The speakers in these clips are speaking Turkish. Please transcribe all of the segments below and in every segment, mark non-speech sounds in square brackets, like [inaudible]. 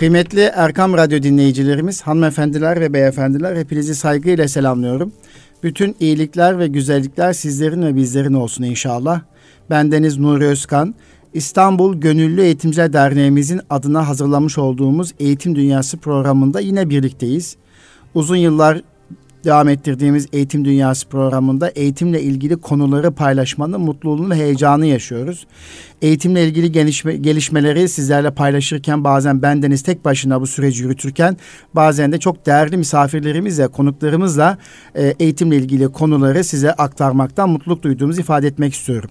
Kıymetli Erkam Radyo dinleyicilerimiz, hanımefendiler ve beyefendiler hepinizi saygıyla selamlıyorum. Bütün iyilikler ve güzellikler sizlerin ve bizlerin olsun inşallah. Bendeniz Nuri Özkan. İstanbul Gönüllü Eğitimciler Derneğimizin adına hazırlamış olduğumuz Eğitim Dünyası programında yine birlikteyiz. Uzun yıllar devam ettirdiğimiz Eğitim Dünyası programında eğitimle ilgili konuları paylaşmanın mutluluğunu ve heyecanı yaşıyoruz. Eğitimle ilgili gelişme, gelişmeleri sizlerle paylaşırken bazen bendeniz tek başına bu süreci yürütürken bazen de çok değerli misafirlerimizle, konuklarımızla e, eğitimle ilgili konuları size aktarmaktan mutluluk duyduğumuzu ifade etmek istiyorum.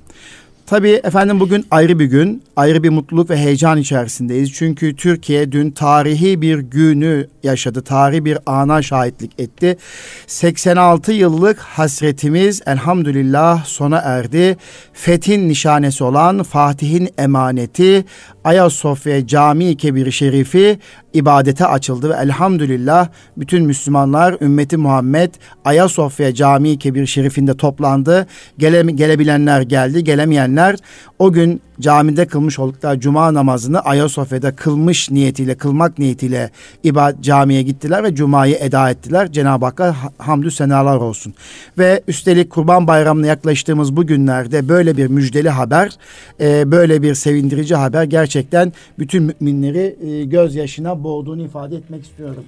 Tabii efendim bugün ayrı bir gün, ayrı bir mutluluk ve heyecan içerisindeyiz. Çünkü Türkiye dün tarihi bir günü yaşadı, tarihi bir ana şahitlik etti. 86 yıllık hasretimiz elhamdülillah sona erdi. Fethin nişanesi olan Fatih'in emaneti Ayasofya Camii Kebir Şerifi ibadete açıldı ve elhamdülillah bütün Müslümanlar ümmeti Muhammed Ayasofya Camii Kebir Şerifinde toplandı. Gele, gelebilenler geldi, gelemeyenler o gün camide kılmış oldukları cuma namazını Ayasofya'da kılmış niyetiyle, kılmak niyetiyle ibad camiye gittiler ve cumayı eda ettiler. Cenab-ı Hakk'a hamdü senalar olsun. Ve üstelik Kurban Bayramı'na yaklaştığımız bu günlerde böyle bir müjdeli haber, e, böyle bir sevindirici haber gerçekten bütün müminleri e, gözyaşına boğduğunu ifade etmek istiyorum.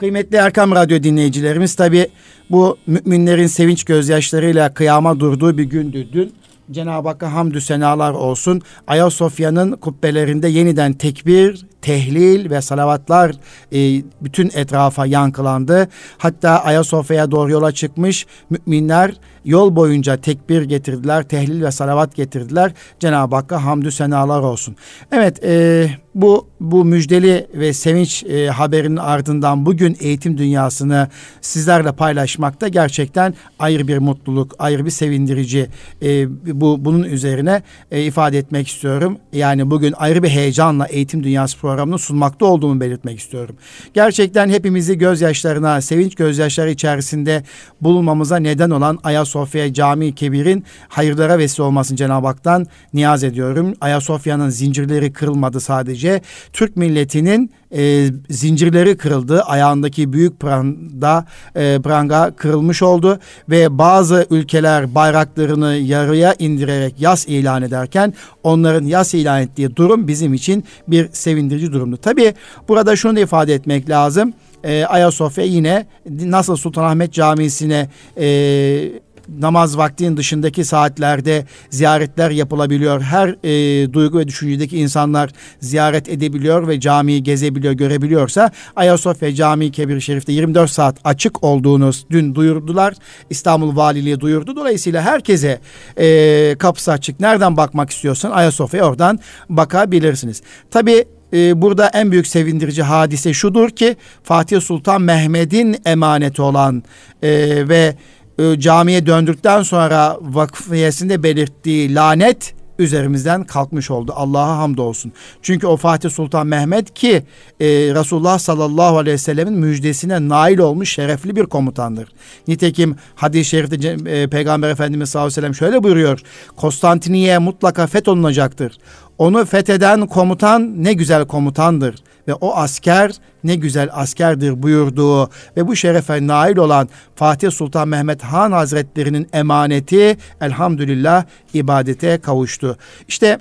Kıymetli Erkam Radyo dinleyicilerimiz tabi bu müminlerin sevinç gözyaşlarıyla kıyama durduğu bir gündü dün. Cenab-ı Hakk'a hamdü senalar olsun. Ayasofya'nın kubbelerinde yeniden tekbir, tehlil ve salavatlar e, bütün etrafa yankılandı. Hatta Ayasofya'ya doğru yola çıkmış müminler yol boyunca tekbir getirdiler, tehlil ve salavat getirdiler. Cenab-ı Hakk'a hamdü senalar olsun. Evet, e, bu bu müjdeli ve sevinç e, haberinin ardından bugün eğitim dünyasını sizlerle paylaşmakta gerçekten ayrı bir mutluluk, ayrı bir sevindirici e, bu bunun üzerine e, ifade etmek istiyorum. Yani bugün ayrı bir heyecanla eğitim dünyası programını sunmakta olduğumu belirtmek istiyorum. Gerçekten hepimizi gözyaşlarına, sevinç gözyaşları içerisinde bulunmamıza neden olan Ayasofya Camii Kebir'in hayırlara vesile olmasını Cenab-ı Hak'tan niyaz ediyorum. Ayasofya'nın zincirleri kırılmadı sadece. Türk milletinin e, zincirleri kırıldı. Ayağındaki büyük pranga, e, pranga kırılmış oldu ve bazı ülkeler bayraklarını yarıya indirerek yas ilan ederken onların yas ilan ettiği durum bizim için bir sevindirici durumdu. Tabii burada şunu da ifade etmek lazım. E, Ayasofya yine nasıl Sultanahmet Camisi'ne e, namaz vaktinin dışındaki saatlerde ziyaretler yapılabiliyor. Her e, duygu ve düşüncedeki insanlar ziyaret edebiliyor ve camiyi gezebiliyor, görebiliyorsa Ayasofya Camii Kebir Şerif'te 24 saat açık olduğunu dün duyurdular. İstanbul Valiliği duyurdu. Dolayısıyla herkese e, kapısı açık. Nereden bakmak istiyorsan Ayasofya oradan bakabilirsiniz. Tabii e, burada en büyük sevindirici hadise şudur ki Fatih Sultan Mehmet'in emaneti olan e, ve e, camiye döndükten sonra vakfiyesinde belirttiği lanet üzerimizden kalkmış oldu. Allah'a hamdolsun. Çünkü o Fatih Sultan Mehmet ki e, Resulullah sallallahu aleyhi ve sellemin müjdesine nail olmuş şerefli bir komutandır. Nitekim hadis-i şerifte e, Peygamber Efendimiz sallallahu aleyhi ve sellem şöyle buyuruyor. Konstantiniye mutlaka fetholunacaktır. Onu fetheden komutan ne güzel komutandır ve o asker ne güzel askerdir buyurduğu ve bu şerefe nail olan Fatih Sultan Mehmet Han Hazretlerinin emaneti elhamdülillah ibadete kavuştu. İşte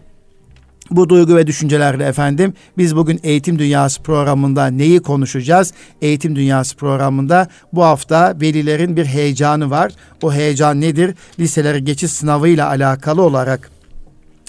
bu duygu ve düşüncelerle efendim biz bugün Eğitim Dünyası programında neyi konuşacağız? Eğitim Dünyası programında bu hafta velilerin bir heyecanı var. O heyecan nedir? Liselere geçiş sınavıyla alakalı olarak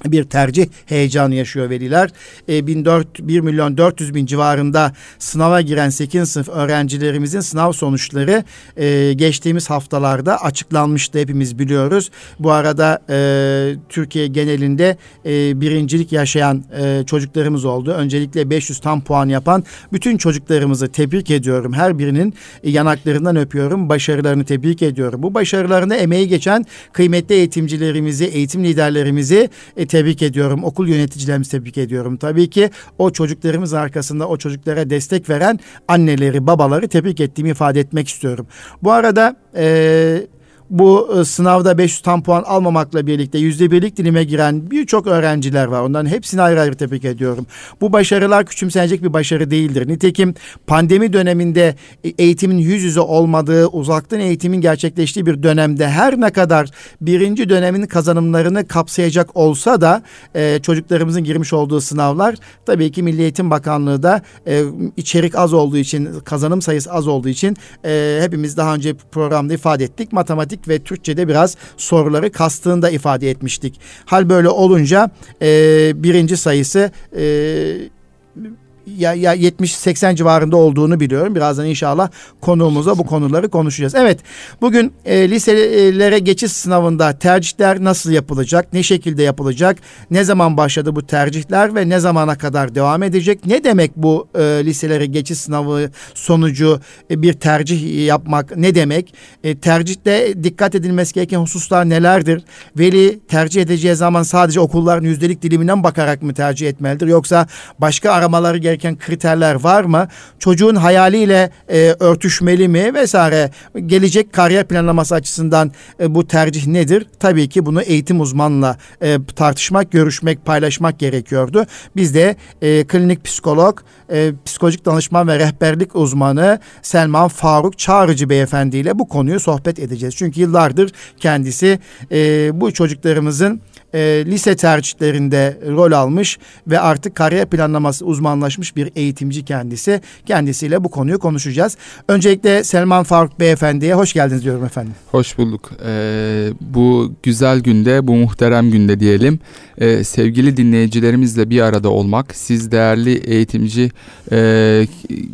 bir tercih heyecanı yaşıyor veliler. E, 1400, 1 milyon 400 bin civarında sınava giren 8. sınıf öğrencilerimizin sınav sonuçları e, geçtiğimiz haftalarda açıklanmıştı hepimiz biliyoruz. Bu arada e, Türkiye genelinde e, birincilik yaşayan e, çocuklarımız oldu. Öncelikle 500 tam puan yapan bütün çocuklarımızı tebrik ediyorum. Her birinin yanaklarından öpüyorum. Başarılarını tebrik ediyorum. Bu başarılarını emeği geçen kıymetli eğitimcilerimizi, eğitim liderlerimizi e, tebrik ediyorum. Okul yöneticilerimizi tebrik ediyorum. Tabii ki o çocuklarımız arkasında o çocuklara destek veren anneleri, babaları tebrik ettiğimi ifade etmek istiyorum. Bu arada e, bu e, sınavda 500 tam puan almamakla birlikte yüzde birlik dilime giren birçok öğrenciler var. Onların hepsini ayrı ayrı tebrik ediyorum. Bu başarılar küçümsenecek bir başarı değildir. Nitekim pandemi döneminde e, eğitimin yüz yüze olmadığı, uzaktan eğitimin gerçekleştiği bir dönemde her ne kadar birinci dönemin kazanımlarını kapsayacak olsa da e, çocuklarımızın girmiş olduğu sınavlar tabii ki Milli Eğitim Bakanlığı da e, içerik az olduğu için, kazanım sayısı az olduğu için e, hepimiz daha önce programda ifade ettik. Matematik ve Türkçe'de biraz soruları kastığını da ifade etmiştik. Hal böyle olunca e, birinci sayısı e, ya, ya 70-80 civarında olduğunu biliyorum. Birazdan inşallah konuğumuza bu konuları konuşacağız. Evet bugün e, liselere geçiş sınavında tercihler nasıl yapılacak? Ne şekilde yapılacak? Ne zaman başladı bu tercihler ve ne zamana kadar devam edecek? Ne demek bu e, liselere geçiş sınavı sonucu e, bir tercih yapmak ne demek? E, tercihte dikkat edilmesi gereken hususlar nelerdir? Veli tercih edeceği zaman sadece okulların yüzdelik diliminden bakarak mı tercih etmelidir? Yoksa başka aramaları gereken gereken kriterler var mı? Çocuğun hayaliyle e, örtüşmeli mi vesaire? Gelecek kariyer planlaması açısından e, bu tercih nedir? Tabii ki bunu eğitim uzmanla e, tartışmak, görüşmek, paylaşmak gerekiyordu. Biz de e, klinik psikolog, e, psikolojik danışman ve rehberlik uzmanı Selman Faruk Çağrıcı beyefendiyle bu konuyu sohbet edeceğiz. Çünkü yıllardır kendisi e, bu çocuklarımızın e, lise tercihlerinde rol almış ve artık kariyer planlaması uzmanlaşmış bir eğitimci kendisi. Kendisiyle bu konuyu konuşacağız. Öncelikle Selman Faruk Beyefendi'ye hoş geldiniz diyorum efendim. Hoş bulduk. Ee, bu güzel günde, bu muhterem günde diyelim e, sevgili dinleyicilerimizle bir arada olmak, siz değerli eğitimci e,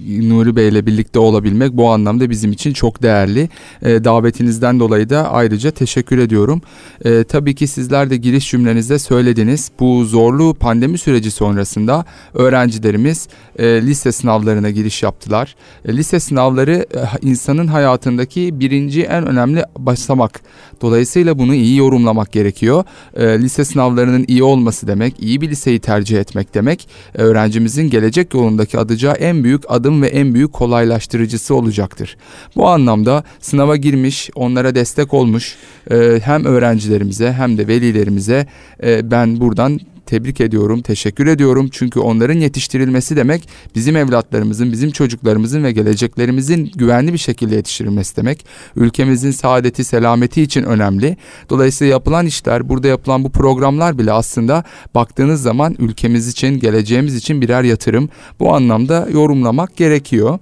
Nuri Bey ile birlikte olabilmek bu anlamda bizim için çok değerli. E, davetinizden dolayı da ayrıca teşekkür ediyorum. E, tabii ki sizler de giriş cümlenizde söylediniz. Bu zorlu pandemi süreci sonrasında öğrencilerimiz e, lise sınavlarına giriş yaptılar. E, lise sınavları e, insanın hayatındaki birinci en önemli basamak. Dolayısıyla bunu iyi yorumlamak gerekiyor. E, lise sınavlarının iyi olması demek, iyi bir liseyi tercih etmek demek, e, öğrencimizin gelecek yolundaki atacağı en büyük adım ve en büyük kolaylaştırıcısı olacaktır. Bu anlamda sınava girmiş, onlara destek olmuş e, hem öğrencilerimize hem de velilerimize e, ben buradan tebrik ediyorum, teşekkür ediyorum. Çünkü onların yetiştirilmesi demek bizim evlatlarımızın, bizim çocuklarımızın ve geleceklerimizin güvenli bir şekilde yetiştirilmesi demek. Ülkemizin saadeti, selameti için önemli. Dolayısıyla yapılan işler, burada yapılan bu programlar bile aslında baktığınız zaman ülkemiz için, geleceğimiz için birer yatırım. Bu anlamda yorumlamak gerekiyor.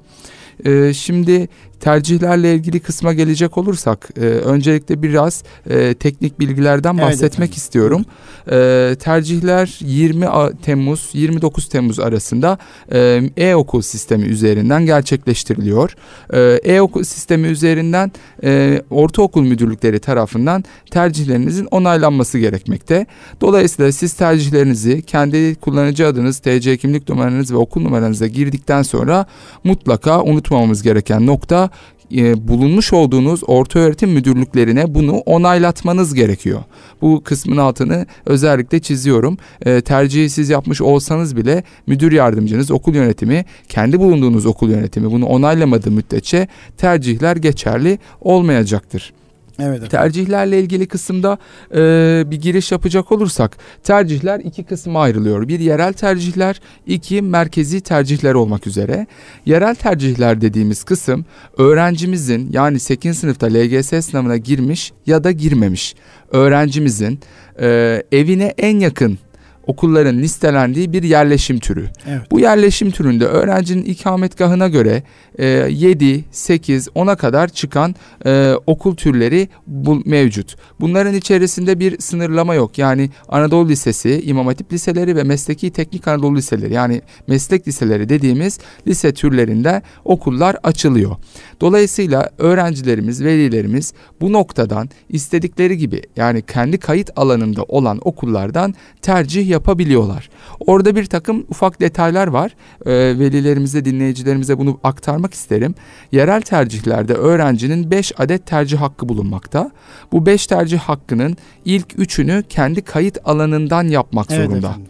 Ee, şimdi tercihlerle ilgili kısma gelecek olursak e, öncelikle biraz e, teknik bilgilerden bahsetmek evet, istiyorum. E, tercihler 20 Temmuz 29 Temmuz arasında e, e-okul sistemi üzerinden gerçekleştiriliyor. E, e-okul sistemi üzerinden e, ortaokul müdürlükleri tarafından tercihlerinizin onaylanması gerekmekte. Dolayısıyla siz tercihlerinizi kendi kullanıcı adınız, TC kimlik numaranız ve okul numaranıza girdikten sonra mutlaka unutmamamız gereken nokta e, bulunmuş olduğunuz orta öğretim müdürlüklerine bunu onaylatmanız gerekiyor. Bu kısmın altını özellikle çiziyorum. E, tercihi siz yapmış olsanız bile müdür yardımcınız, okul yönetimi, kendi bulunduğunuz okul yönetimi bunu onaylamadığı müddetçe tercihler geçerli olmayacaktır. Evet. Efendim. Tercihlerle ilgili kısımda e, bir giriş yapacak olursak tercihler iki kısma ayrılıyor. Bir yerel tercihler, iki merkezi tercihler olmak üzere. Yerel tercihler dediğimiz kısım öğrencimizin yani 8. sınıfta LGS sınavına girmiş ya da girmemiş öğrencimizin e, evine en yakın okulların listelendiği bir yerleşim türü. Evet. Bu yerleşim türünde öğrencinin ikametgahına göre e, 7, 8, 10'a kadar çıkan e, okul türleri bu, mevcut. Bunların içerisinde bir sınırlama yok. Yani Anadolu Lisesi, İmam Hatip Liseleri ve Mesleki Teknik Anadolu Liseleri yani meslek liseleri dediğimiz lise türlerinde okullar açılıyor. Dolayısıyla öğrencilerimiz, velilerimiz bu noktadan istedikleri gibi yani kendi kayıt alanında olan okullardan tercih yapabiliyorlar. Orada bir takım ufak detaylar var. E, velilerimize, dinleyicilerimize bunu aktarmak isterim. Yerel tercihlerde öğrencinin 5 adet tercih hakkı bulunmakta. Bu 5 tercih hakkının ilk üçünü kendi kayıt alanından yapmak evet zorunda. Efendim.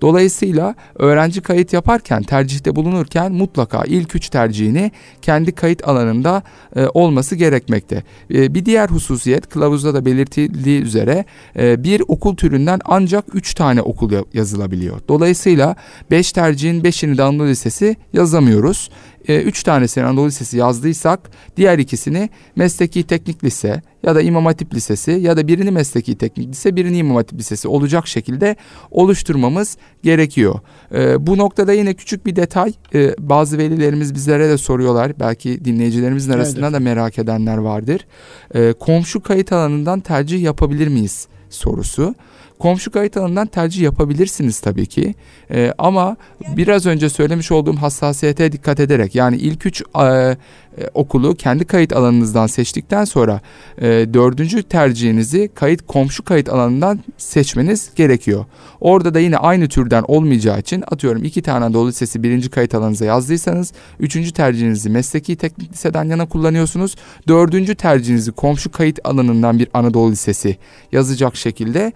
Dolayısıyla öğrenci kayıt yaparken tercihte bulunurken mutlaka ilk üç tercihini kendi kayıt alanında e, olması gerekmekte. E, bir diğer hususiyet kılavuzda da belirtildiği üzere e, bir okul türünden ancak üç tane okul yazılabiliyor. Dolayısıyla beş tercihin beşini de Anadolu Lisesi yazamıyoruz. 3 e, tanesini Anadolu Lisesi yazdıysak diğer ikisini mesleki teknik lise ya da İmam Hatip Lisesi ya da birini mesleki teknik lise birini İmam Hatip Lisesi olacak şekilde oluşturmamız gerekiyor. E, bu noktada yine küçük bir detay e, bazı velilerimiz bizlere de soruyorlar belki dinleyicilerimizin arasında da merak edenler vardır. E, komşu kayıt alanından tercih yapabilir miyiz sorusu. Komşu kayıt alanından tercih yapabilirsiniz tabii ki. E, ama biraz önce söylemiş olduğum hassasiyete dikkat ederek yani ilk üç e, e, okulu kendi kayıt alanınızdan seçtikten sonra e, dördüncü tercihinizi kayıt komşu kayıt alanından seçmeniz gerekiyor. Orada da yine aynı türden olmayacağı için atıyorum iki tane Anadolu Lisesi birinci kayıt alanınıza yazdıysanız üçüncü tercihinizi mesleki teknik liseden yana kullanıyorsunuz. Dördüncü tercihinizi komşu kayıt alanından bir Anadolu Lisesi yazacak şekilde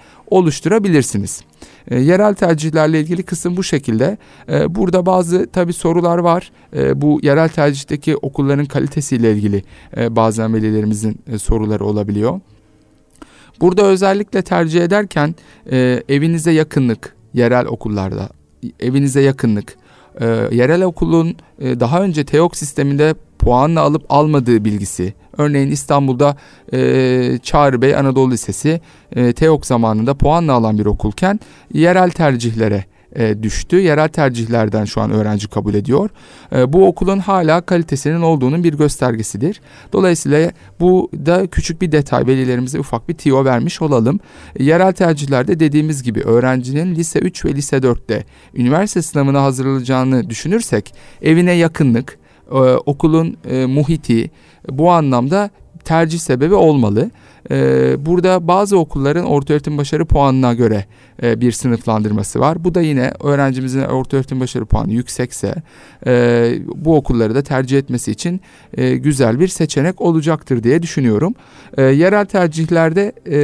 oluşturabilirsiniz. E, yerel tercihlerle ilgili kısım bu şekilde. E, burada bazı tabi sorular var. E, bu yerel tercihteki okulların kalitesiyle ilgili e, bazen velilerimizin e, soruları olabiliyor. Burada özellikle tercih ederken e, evinize yakınlık, yerel okullarda evinize yakınlık, e, yerel okulun e, daha önce TEOK sisteminde puanla alıp almadığı bilgisi. Örneğin İstanbul'da e, Çağrı Bey Anadolu Lisesi e, TEOK zamanında puanla alan bir okulken yerel tercihlere e, düştü. Yerel tercihlerden şu an öğrenci kabul ediyor. E, bu okulun hala kalitesinin olduğunun bir göstergesidir. Dolayısıyla bu da küçük bir detay velilerimize ufak bir tiyo vermiş olalım. E, yerel tercihlerde dediğimiz gibi öğrencinin lise 3 ve lise 4'te üniversite sınavına hazırlanacağını düşünürsek evine yakınlık, e, okulun e, muhiti bu anlamda tercih sebebi olmalı. Ee, burada bazı okulların ortaöğretim başarı puanına göre e, bir sınıflandırması var. Bu da yine öğrencimizin ortaöğretim başarı puanı yüksekse e, bu okulları da tercih etmesi için e, güzel bir seçenek olacaktır diye düşünüyorum. E, yerel tercihlerde e,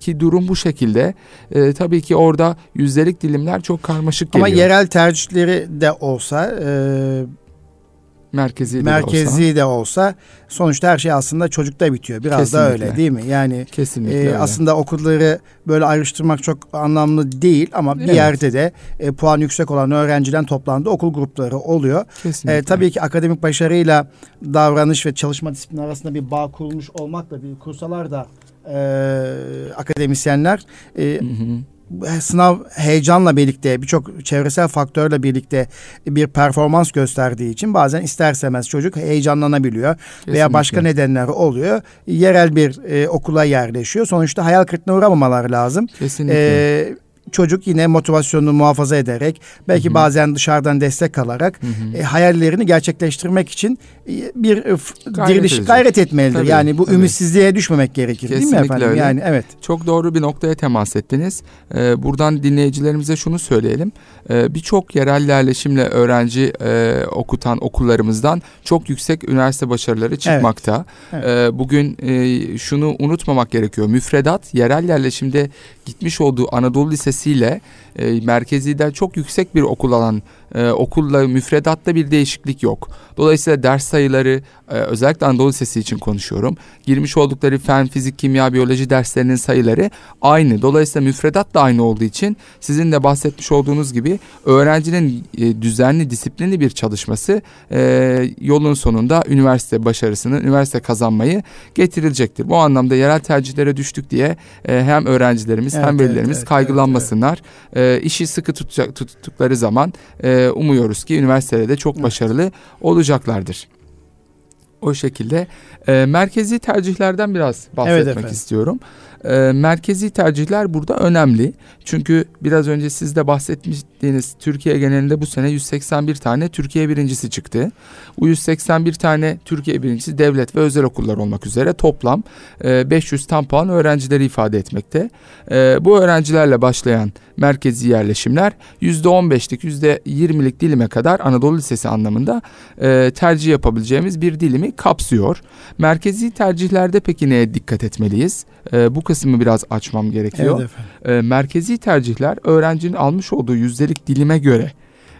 ki durum bu şekilde. E, tabii ki orada yüzdelik dilimler çok karmaşık geliyor. Ama yerel tercihleri de olsa e, merkezi de merkezi olsa. de olsa sonuçta her şey aslında çocukta bitiyor. Biraz Kesinlikle. da öyle değil mi? Yani Kesinlikle e, aslında okulları böyle ayrıştırmak çok anlamlı değil ama bir evet. yerde de e, puan yüksek olan öğrenciden toplandığı okul grupları oluyor. Kesinlikle. E, tabii ki akademik başarıyla davranış ve çalışma disiplini arasında bir bağ kurulmuş olmakla bir kursalar da e, akademisyenler e, hı hı sınav heyecanla birlikte birçok çevresel faktörle birlikte bir performans gösterdiği için bazen istersemez çocuk heyecanlanabiliyor Kesinlikle. veya başka nedenler oluyor. Yerel bir e, okula yerleşiyor. Sonuçta hayal kırıklığına uğramamaları lazım. Kesinlikle. E, çocuk yine motivasyonunu muhafaza ederek belki Hı-hı. bazen dışarıdan destek alarak e, hayallerini gerçekleştirmek için e, bir e, gayret diriliş edecek. gayret etmelidir. Tabii, yani bu tabii. ümitsizliğe düşmemek gerekir Kesinlikle değil mi efendim? Öyle. Yani evet. Çok doğru bir noktaya temas ettiniz. Ee, buradan dinleyicilerimize şunu söyleyelim. Ee, Birçok yerel yerleşimle öğrenci e, okutan okullarımızdan çok yüksek üniversite başarıları çıkmakta. Evet. Evet. Ee, bugün e, şunu unutmamak gerekiyor. Müfredat yerel yerleşimde gitmiş olduğu Anadolu Lisesi'yle e, merkeziden çok yüksek bir okul alan e, okulla müfredatta bir değişiklik yok. Dolayısıyla ders sayıları e, özellikle Anadolu Lisesi için konuşuyorum. Girmiş oldukları fen, fizik, kimya, biyoloji derslerinin sayıları aynı. Dolayısıyla müfredat da aynı olduğu için sizin de bahsetmiş olduğunuz gibi öğrencinin e, düzenli, disiplinli bir çalışması e, yolun sonunda üniversite başarısını, üniversite kazanmayı getirilecektir. Bu anlamda yerel tercihlere düştük diye e, hem öğrencilerimiz evet, hem velilerimiz evet, evet, kaygılanmasınlar. Evet, evet. E, işi sıkı tutacak, tuttukları zaman e, umuyoruz ki üniversitede de çok evet. başarılı olacaklardır. O şekilde e, merkezi tercihlerden biraz bahsetmek evet istiyorum. E, merkezi tercihler burada önemli. Çünkü biraz önce siz de bahsetmiştiniz Türkiye genelinde bu sene 181 tane Türkiye birincisi çıktı. Bu 181 tane Türkiye birincisi devlet ve özel okullar olmak üzere toplam e, 500 tam puan öğrencileri ifade etmekte. E, bu öğrencilerle başlayan merkezi yerleşimler %15'lik %20'lik dilime kadar Anadolu Lisesi anlamında e, tercih yapabileceğimiz bir dilimi kapsıyor. Merkezi tercihlerde peki neye dikkat etmeliyiz? E, bu kısmı biraz açmam gerekiyor. Evet efendim. E, merkezi tercihler öğrencinin almış olduğu yüzdelik dilime göre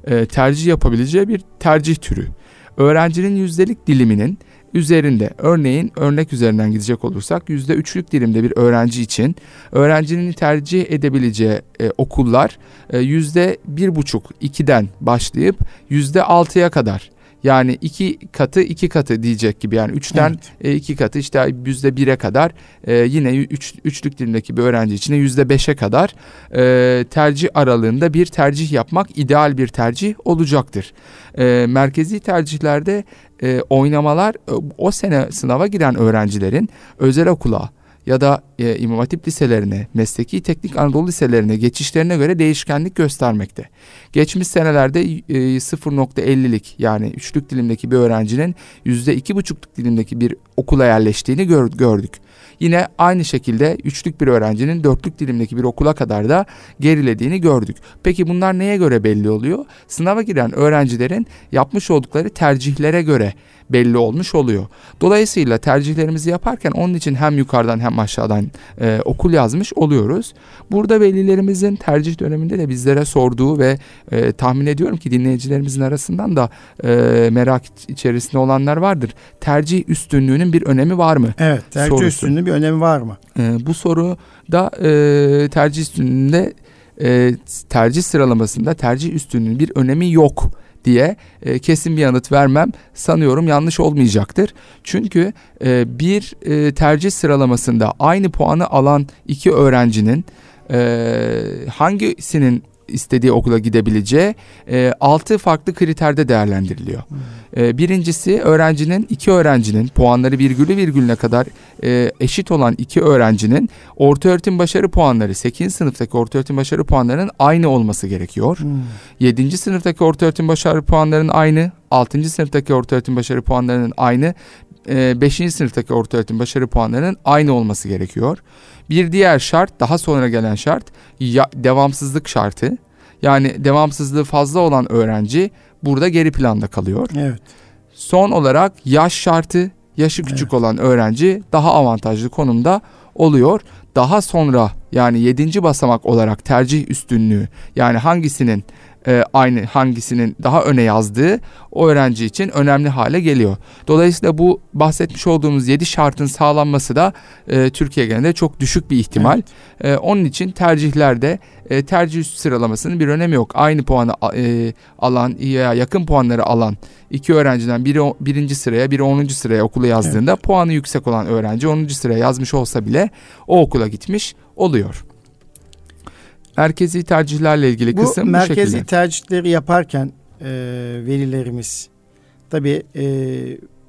e, tercih yapabileceği bir tercih türü. Öğrencinin yüzdelik diliminin üzerinde örneğin örnek üzerinden gidecek olursak yüzde üçlük dilimde bir öğrenci için öğrencinin tercih edebileceği e, okullar e, yüzde bir buçuk ikiden başlayıp yüzde altıya kadar yani iki katı iki katı diyecek gibi yani üçten Evet. e, iki katı işte yüzde bire kadar e, yine üç, üçlük dilimdeki bir öğrenci için yüzde beşe kadar e, tercih aralığında bir tercih yapmak ideal bir tercih olacaktır. E, merkezi tercihlerde e, oynamalar e, o sene sınava giren öğrencilerin özel okula ya da e, İmam Hatip liselerine, mesleki teknik Anadolu liselerine geçişlerine göre değişkenlik göstermekte. Geçmiş senelerde e, 0.50'lik yani üçlük dilimdeki bir öğrencinin %2,5'luk dilimdeki bir okula yerleştiğini gör- gördük. Yine aynı şekilde üçlük bir öğrencinin dörtlük dilimdeki bir okula kadar da gerilediğini gördük. Peki bunlar neye göre belli oluyor? Sınava giren öğrencilerin yapmış oldukları tercihlere göre belli olmuş oluyor. Dolayısıyla tercihlerimizi yaparken onun için hem yukarıdan hem aşağıdan e, okul yazmış oluyoruz. Burada velilerimizin tercih döneminde de bizlere sorduğu ve e, tahmin ediyorum ki dinleyicilerimizin arasından da e, merak içerisinde olanlar vardır. Tercih üstünlüğünün bir önemi var mı? Evet. Tercih Sorusu. üstünlüğü bir önemi var mı? E, bu soru da e, tercih üstünlüğünde e, tercih sıralamasında tercih üstünlüğünün bir önemi yok diye e, kesin bir yanıt vermem sanıyorum yanlış olmayacaktır. Çünkü e, bir e, tercih sıralamasında aynı puanı alan iki öğrencinin e, hangisinin istediği okula gidebileceği e, altı farklı kriterde değerlendiriliyor. E, birincisi öğrencinin iki öğrencinin puanları virgülü virgülüne kadar e, eşit olan iki öğrencinin orta öğretim başarı puanları 8. sınıftaki orta öğretim başarı puanlarının aynı olması gerekiyor. Hmm. 7. sınıftaki orta öğretim başarı puanlarının aynı, 6. sınıftaki orta öğretim başarı puanlarının aynı, 5. sınıftaki orta öğretim başarı puanlarının aynı olması gerekiyor. Bir diğer şart, daha sonra gelen şart ya, devamsızlık şartı. Yani devamsızlığı fazla olan öğrenci burada geri planda kalıyor. Evet. Son olarak yaş şartı, yaşı küçük olan öğrenci daha avantajlı konumda oluyor. Daha sonra yani 7. basamak olarak tercih üstünlüğü yani hangisinin e, aynı hangisinin daha öne yazdığı o öğrenci için önemli hale geliyor. Dolayısıyla bu bahsetmiş olduğumuz 7 şartın sağlanması da e, Türkiye genelinde çok düşük bir ihtimal. E, onun için tercihlerde e, tercih sıralamasının bir önemi yok. Aynı puanı e, alan ya yakın puanları alan iki öğrenciden biri birinci sıraya biri 10. sıraya okula yazdığında puanı yüksek olan öğrenci 10. sıraya yazmış olsa bile o okula gitmiş oluyor. Merkezi tercihlerle ilgili Bu kısım bu merkezi tercihleri yaparken e, velilerimiz tabii e,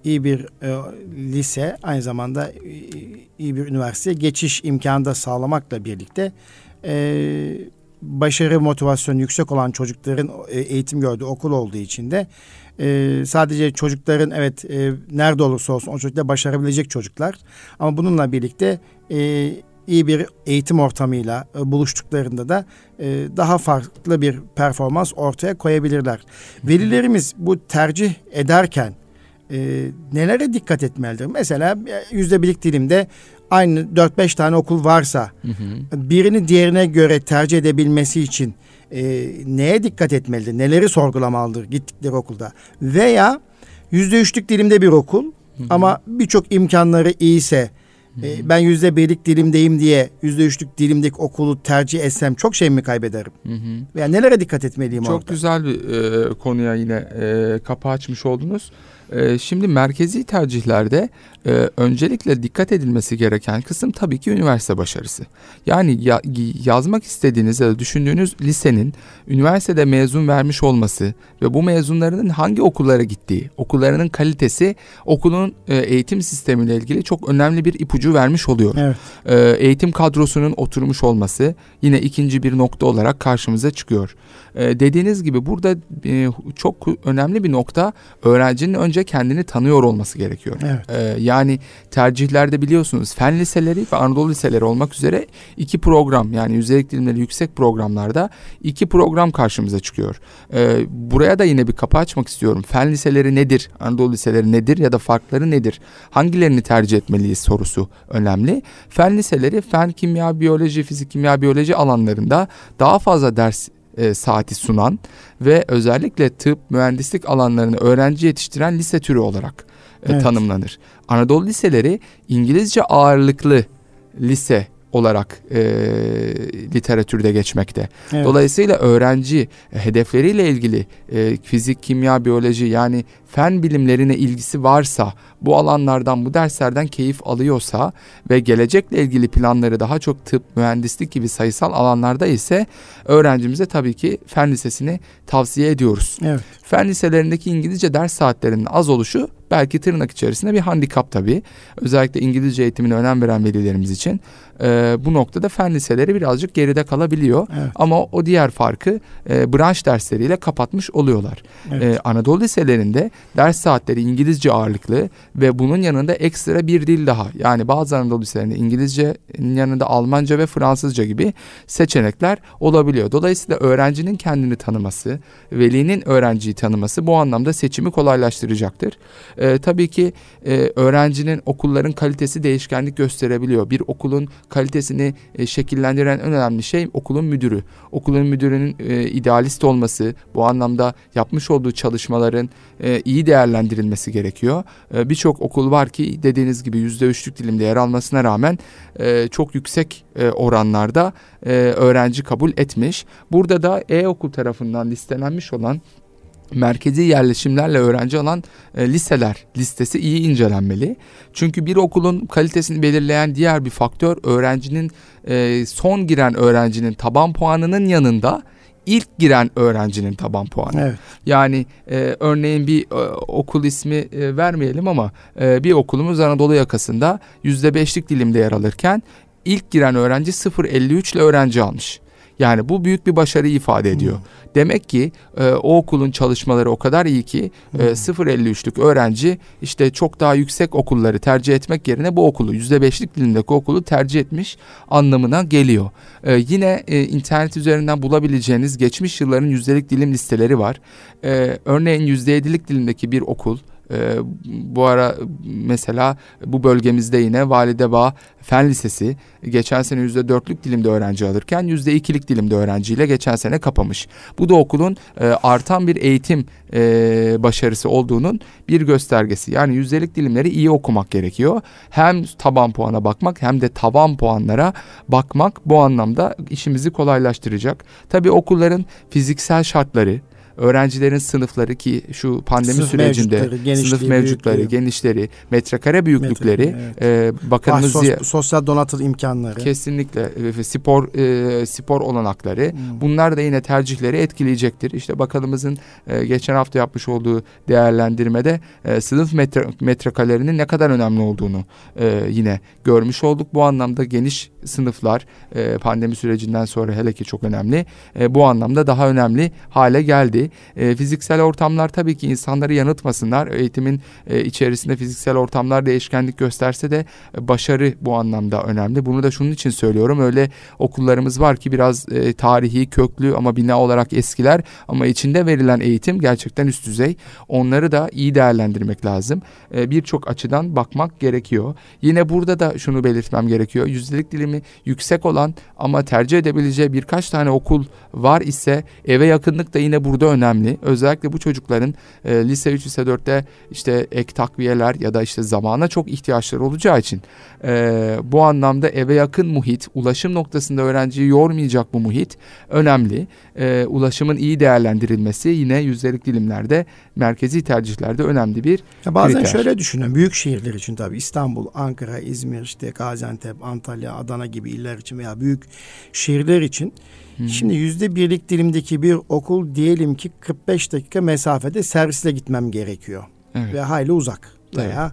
iyi bir e, lise aynı zamanda e, iyi bir üniversiteye geçiş imkanı da sağlamakla birlikte e, başarı motivasyonu yüksek olan çocukların e, eğitim gördüğü okul olduğu için de e, sadece çocukların evet e, nerede olursa olsun o çocuklar başarabilecek çocuklar. Ama bununla birlikte e, iyi bir eğitim ortamıyla e, buluştuklarında da e, daha farklı bir performans ortaya koyabilirler. Velilerimiz bu tercih ederken e, nelere dikkat etmelidir? Mesela yüzde birlik dilimde aynı 4-5 tane okul varsa Hı hı. birini diğerine göre tercih edebilmesi için e, neye dikkat etmelidir? Neleri sorgulamalıdır gittikleri okulda? Veya yüzde üçlük dilimde bir okul ama birçok imkanları iyiyse e, ben yüzde birlik dilimdeyim diye yüzde üçlük dilimdeki okulu tercih etsem çok şey mi kaybederim? Hı hı. Veya nelere dikkat etmeliyim Çok orada? güzel bir e, konuya yine e, kapı açmış oldunuz. E, şimdi merkezi tercihlerde e, öncelikle dikkat edilmesi gereken kısım tabii ki üniversite başarısı. Yani ya- yazmak istediğiniz ya da düşündüğünüz lisenin üniversitede mezun vermiş olması ve bu mezunlarının hangi okullara gittiği, okullarının kalitesi okulun e, eğitim sistemiyle ilgili çok önemli bir ipucu vermiş oluyor. Evet. Ee, eğitim kadrosunun oturmuş olması yine ikinci bir nokta olarak karşımıza çıkıyor. Ee, dediğiniz gibi burada e, çok önemli bir nokta öğrencinin önce önce kendini tanıyor olması gerekiyor. Evet. Ee, yani tercihlerde biliyorsunuz fen liseleri ve Anadolu liseleri olmak üzere iki program yani yüzeylik dilimleri yüksek programlarda iki program karşımıza çıkıyor. Ee, buraya da yine bir kapı açmak istiyorum. Fen liseleri nedir? Anadolu liseleri nedir ya da farkları nedir? Hangilerini tercih etmeliyiz sorusu önemli. Fen liseleri fen, kimya, biyoloji, fizik, kimya, biyoloji alanlarında daha fazla ders e, saati sunan ve özellikle tıp, mühendislik alanlarını öğrenci yetiştiren lise türü olarak e, Evet. tanımlanır. Anadolu liseleri İngilizce ağırlıklı lise olarak e, literatürde geçmekte. Evet. Dolayısıyla öğrenci e, hedefleriyle ilgili e, fizik, kimya, biyoloji yani fen bilimlerine ilgisi varsa, bu alanlardan, bu derslerden keyif alıyorsa ve gelecekle ilgili planları daha çok tıp, mühendislik gibi sayısal alanlarda ise öğrencimize tabii ki fen lisesini tavsiye ediyoruz. Evet. Fen liselerindeki İngilizce ders saatlerinin az oluşu belki tırnak içerisinde bir handikap tabii. Özellikle İngilizce eğitimine önem veren velilerimiz için e, bu noktada fen liseleri birazcık geride kalabiliyor. Evet. Ama o diğer farkı e, branş dersleriyle kapatmış oluyorlar. Evet. E, Anadolu liselerinde ders saatleri İngilizce ağırlıklı ve bunun yanında ekstra bir dil daha. Yani bazı Anadolu liselerinde İngilizcenin yanında Almanca ve Fransızca gibi seçenekler olabiliyor. Dolayısıyla öğrencinin kendini tanıması, velinin öğrenciyi tanıması bu anlamda seçimi kolaylaştıracaktır. E, tabii ki e, öğrencinin okulların kalitesi değişkenlik gösterebiliyor. Bir okulun kalitesini e, şekillendiren en önemli şey okulun müdürü. Okulun müdürünün e, idealist olması, bu anlamda yapmış olduğu çalışmaların e, iyi değerlendirilmesi gerekiyor. E, Birçok okul var ki dediğiniz gibi yüzde üçlük dilimde yer almasına rağmen e, çok yüksek e, oranlarda e, öğrenci kabul etmiş. Burada da e-okul tarafından listelenmiş olan merkezi yerleşimlerle öğrenci alan e, liseler listesi iyi incelenmeli. Çünkü bir okulun kalitesini belirleyen diğer bir faktör öğrencinin e, son giren öğrencinin taban puanının yanında ilk giren öğrencinin taban puanı. Evet. Yani e, örneğin bir e, okul ismi e, vermeyelim ama e, bir okulumuz Anadolu yakasında yüzde beşlik dilimde yer alırken ilk giren öğrenci 0.53 ile öğrenci almış. Yani bu büyük bir başarıyı ifade ediyor. Demek ki e, o okulun çalışmaları o kadar iyi ki e, 0.53'lük öğrenci işte çok daha yüksek okulları tercih etmek yerine bu okulu %5'lik dilimdeki okulu tercih etmiş anlamına geliyor. E, yine e, internet üzerinden bulabileceğiniz geçmiş yılların yüzdelik dilim listeleri var. E, örneğin %7'lik dilimdeki bir okul ee, bu ara mesela bu bölgemizde yine Validebağ Fen Lisesi geçen sene %4'lük dilimde öğrenci alırken %2'lik dilimde öğrenciyle geçen sene kapamış. Bu da okulun e, artan bir eğitim e, başarısı olduğunun bir göstergesi. Yani yüzdelik dilimleri iyi okumak gerekiyor. Hem taban puana bakmak hem de taban puanlara bakmak bu anlamda işimizi kolaylaştıracak. Tabii okulların fiziksel şartları, öğrencilerin sınıfları ki şu pandemi Sınıf sürecinde mevcutları, sınıf mevcutları, büyüklüğü. genişleri, metrekare büyüklükleri Metrekare, e, bakanımız sos- diye- sosyal donatıl imkanları. kesinlikle e, spor e, spor olanakları Hmm. bunlar da yine tercihleri etkileyecektir. İşte bakanımızın e, geçen hafta yapmış olduğu değerlendirmede e, sınıf metre, metrekarelerinin ne kadar önemli olduğunu e, yine görmüş olduk. Bu anlamda geniş sınıflar e, pandemi sürecinden sonra hele ki çok önemli. E, bu anlamda daha önemli hale geldi. E, fiziksel ortamlar tabii ki insanları yanıltmasınlar. Eğitimin e, içerisinde fiziksel ortamlar değişkenlik gösterse de e, başarı bu anlamda önemli. Bunu da şunun için söylüyorum. Öyle okullarımız var ki biraz e, tarihi, köklü ama bina olarak eskiler ama içinde verilen eğitim gerçekten üst düzey. Onları da iyi değerlendirmek lazım. E, Birçok açıdan bakmak gerekiyor. Yine burada da şunu belirtmem gerekiyor. Yüzdelik dilimi yüksek olan ama tercih edebileceği birkaç tane okul var ise eve yakınlık da yine burada önemli. Özellikle bu çocukların e, lise 3, lise 4'te işte ek takviyeler ya da işte zamana çok ihtiyaçları olacağı için e, bu anlamda eve yakın muhit, ulaşım noktasında öğrenciyi yormayacak bu muhit önemli. E, ulaşımın iyi değerlendirilmesi yine yüzdelik dilimlerde, merkezi tercihlerde önemli bir Ya bazen kriter. şöyle düşünün. Büyük şehirler için tabii İstanbul, Ankara, İzmir, işte Gaziantep, Antalya, Adana gibi iller için veya büyük şehirler için şimdi yüzde birlik dilimdeki bir okul diyelim ki 45 dakika mesafede servisle gitmem gerekiyor. Evet. Ve hayli uzak. Evet. Veya